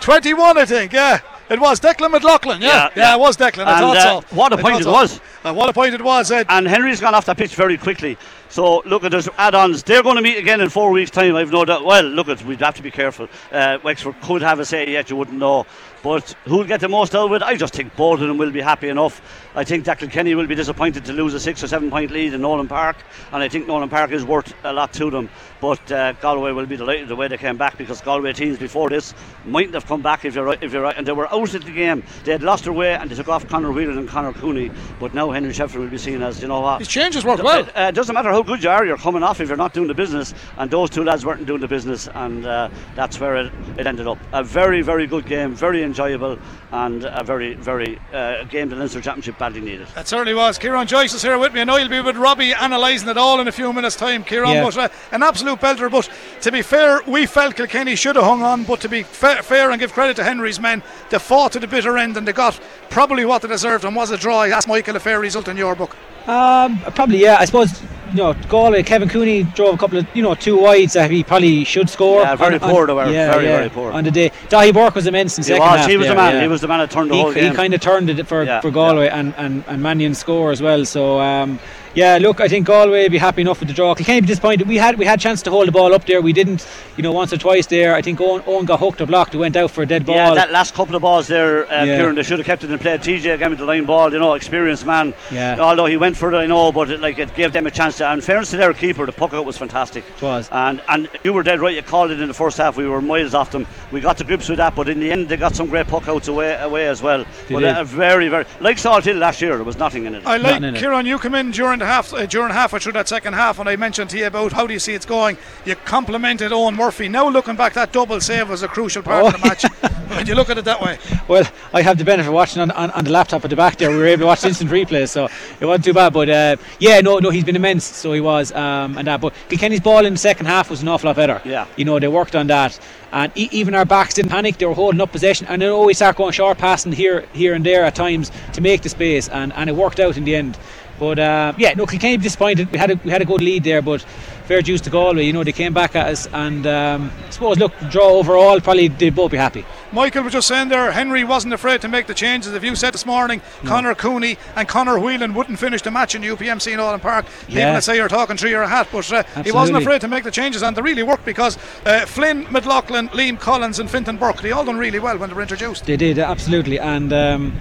21, I think, yeah. It was Declan McLaughlin, yeah. Yeah, Yeah, yeah. it was Declan. I And, thought uh, so. what a point it so. was. Uh, what a point it was, Ed. And Henry's gone off the pitch very quickly. So look at those add-ons. They're going to meet again in four weeks' time. I've no doubt. Well, look at we'd have to be careful. Uh, Wexford could have a say yet. You wouldn't know. But who'll get the most out of it? I just think both of them will be happy enough. I think Declan Kenny will be disappointed to lose a six or seven point lead in Nolan Park, and I think Nolan Park is worth a lot to them. But uh, Galway will be delighted the way they came back because Galway teams before this mightn't have come back if you're right. If you're right, and they were out of the game. They had lost their way and they took off Conor Whelan and Conor Cooney. But now Henry Shefflin will be seen as you know what. His changes worked well. It uh, doesn't matter how good you are, you're coming off if you're not doing the business. And those two lads weren't doing the business, and uh, that's where it, it ended up. A very, very good game, very enjoyable, and a very, very uh, game the Leinster Championship badly needed. That certainly was. Kieran Joyce is here with me. And I know you'll be with Robbie analysing it all in a few minutes' time, Kieran. Yeah. But uh, an absolute belter. But to be fair, we felt Kilkenny should have hung on. But to be fa- fair and give credit to Henry's men, they fought to the bitter end and they got probably what they deserved and was a draw. That's Michael a fair result in your book. Um, probably, yeah. I suppose you know Galway. Kevin Cooney drove a couple of you know two wides that he probably should score. Yeah, very poor they were, Yeah, very, yeah, very poor. on the day. Daithí Burke was immense in He second was, half. he was the man. yeah. He was the man that turned the he, whole he kind of turned it for, Yeah, for Galway and, and, and Mannion score as well. So um, Yeah, look, I think Galway be happy enough with the draw. Kilkenny be disappointed. We had we had chance to hold the ball up there. We didn't, you know, once or twice there. I think Eoin, Eoin got hooked or blocked. He went out for a dead ball. Yeah, that last couple of balls there, uh, Yeah. Kieran, they should have kept it in play. TJ gave me the line ball, you know, experienced man. Yeah. Although he went for it, I know, but it, like it gave them a chance to. And fairness to their keeper, the puck out was fantastic. It was. And and you were dead right. You called it in the first half. We were miles off them. We got to grips with that, but in the end, they got some great puck outs away away as well. They but did. uh, very very like Salthill last year, there was nothing in it. I Nothing in like it. Kieran. You come in during the half, uh, during halfway through that second half, and I mentioned to you about how do you see it's going. You complimented Eoin Murphy. Now looking back, that double save was a crucial part of the Oh, match. when you look at it that way, Well, I have the benefit of watching on, on, on the laptop at the back there. We were able to watch instant replay, so it wasn't too bad. But uh, yeah, no, no, he's been immense. So he was, um, and that. But Kilkenny's ball in the second half was an awful lot better. Yeah. you know they worked on that, and e- even our backs didn't panic. They were holding up possession, and then always start going short passing here, here and there at times to make the space, and, and it worked out in the end. But uh, yeah, no, Kilkenny disappointed. We had a, we had a good lead there, but fair dues to Galway. You know they came back at us, and um, I suppose look, draw overall probably they'd both be happy. Michael was just saying there. Henry wasn't afraid to make the changes. If you said this morning, Conor Cooney and Conor Whelan wouldn't finish the match in UPMC in Allen Park, people Yeah. would say you're talking through your hat. But uh, he wasn't afraid to make the changes, and they really worked because uh, Flynn, McLaughlin, Liam Collins, and Fintan Burke they all done really well when they were introduced. They did absolutely, and um,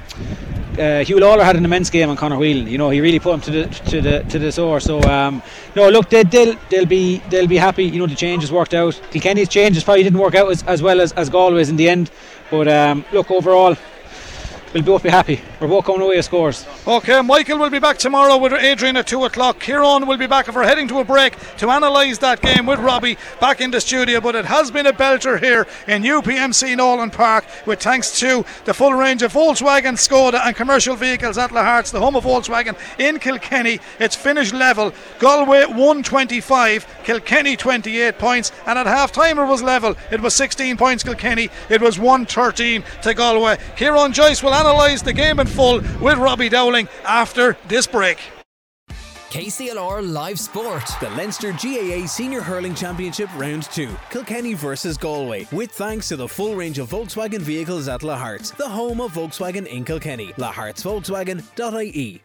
uh, Huw Lawlor had an immense game on Conor Whelan. You know, he really put him to the to the to the sore. So um, no, look, they, they'll they'll be they'll be happy. You know, the changes worked out. Kilkenny's changes probably didn't work out as, as well as, as Galway's in the end, but um, look overall. We'll both be happy. We're both coming away with scores. Okay, Michael will be back tomorrow with Adrian at 2 o'clock. Kieran will be back if we're heading to a break to analyse that game with Robbie back in the studio. But it has been a belter here in UPMC Nolan Park with thanks to the full range of Volkswagen, Skoda, and commercial vehicles at Lahart's, the home of Volkswagen in Kilkenny. It's finished level. Galway 125, Kilkenny 28 points, and at half time it was level. It was 16 points Kilkenny, it was 113 to Galway. Kieran Joyce will analyse the game in full with Robbie Dowling after this break. KCLR Live Sport. The Leinster GAA Senior Hurling Championship Round 2. Kilkenny versus Galway. With thanks to the full range of Volkswagen vehicles at Lahart's, the home of Volkswagen in Kilkenny. lahartsvolkswagen.ie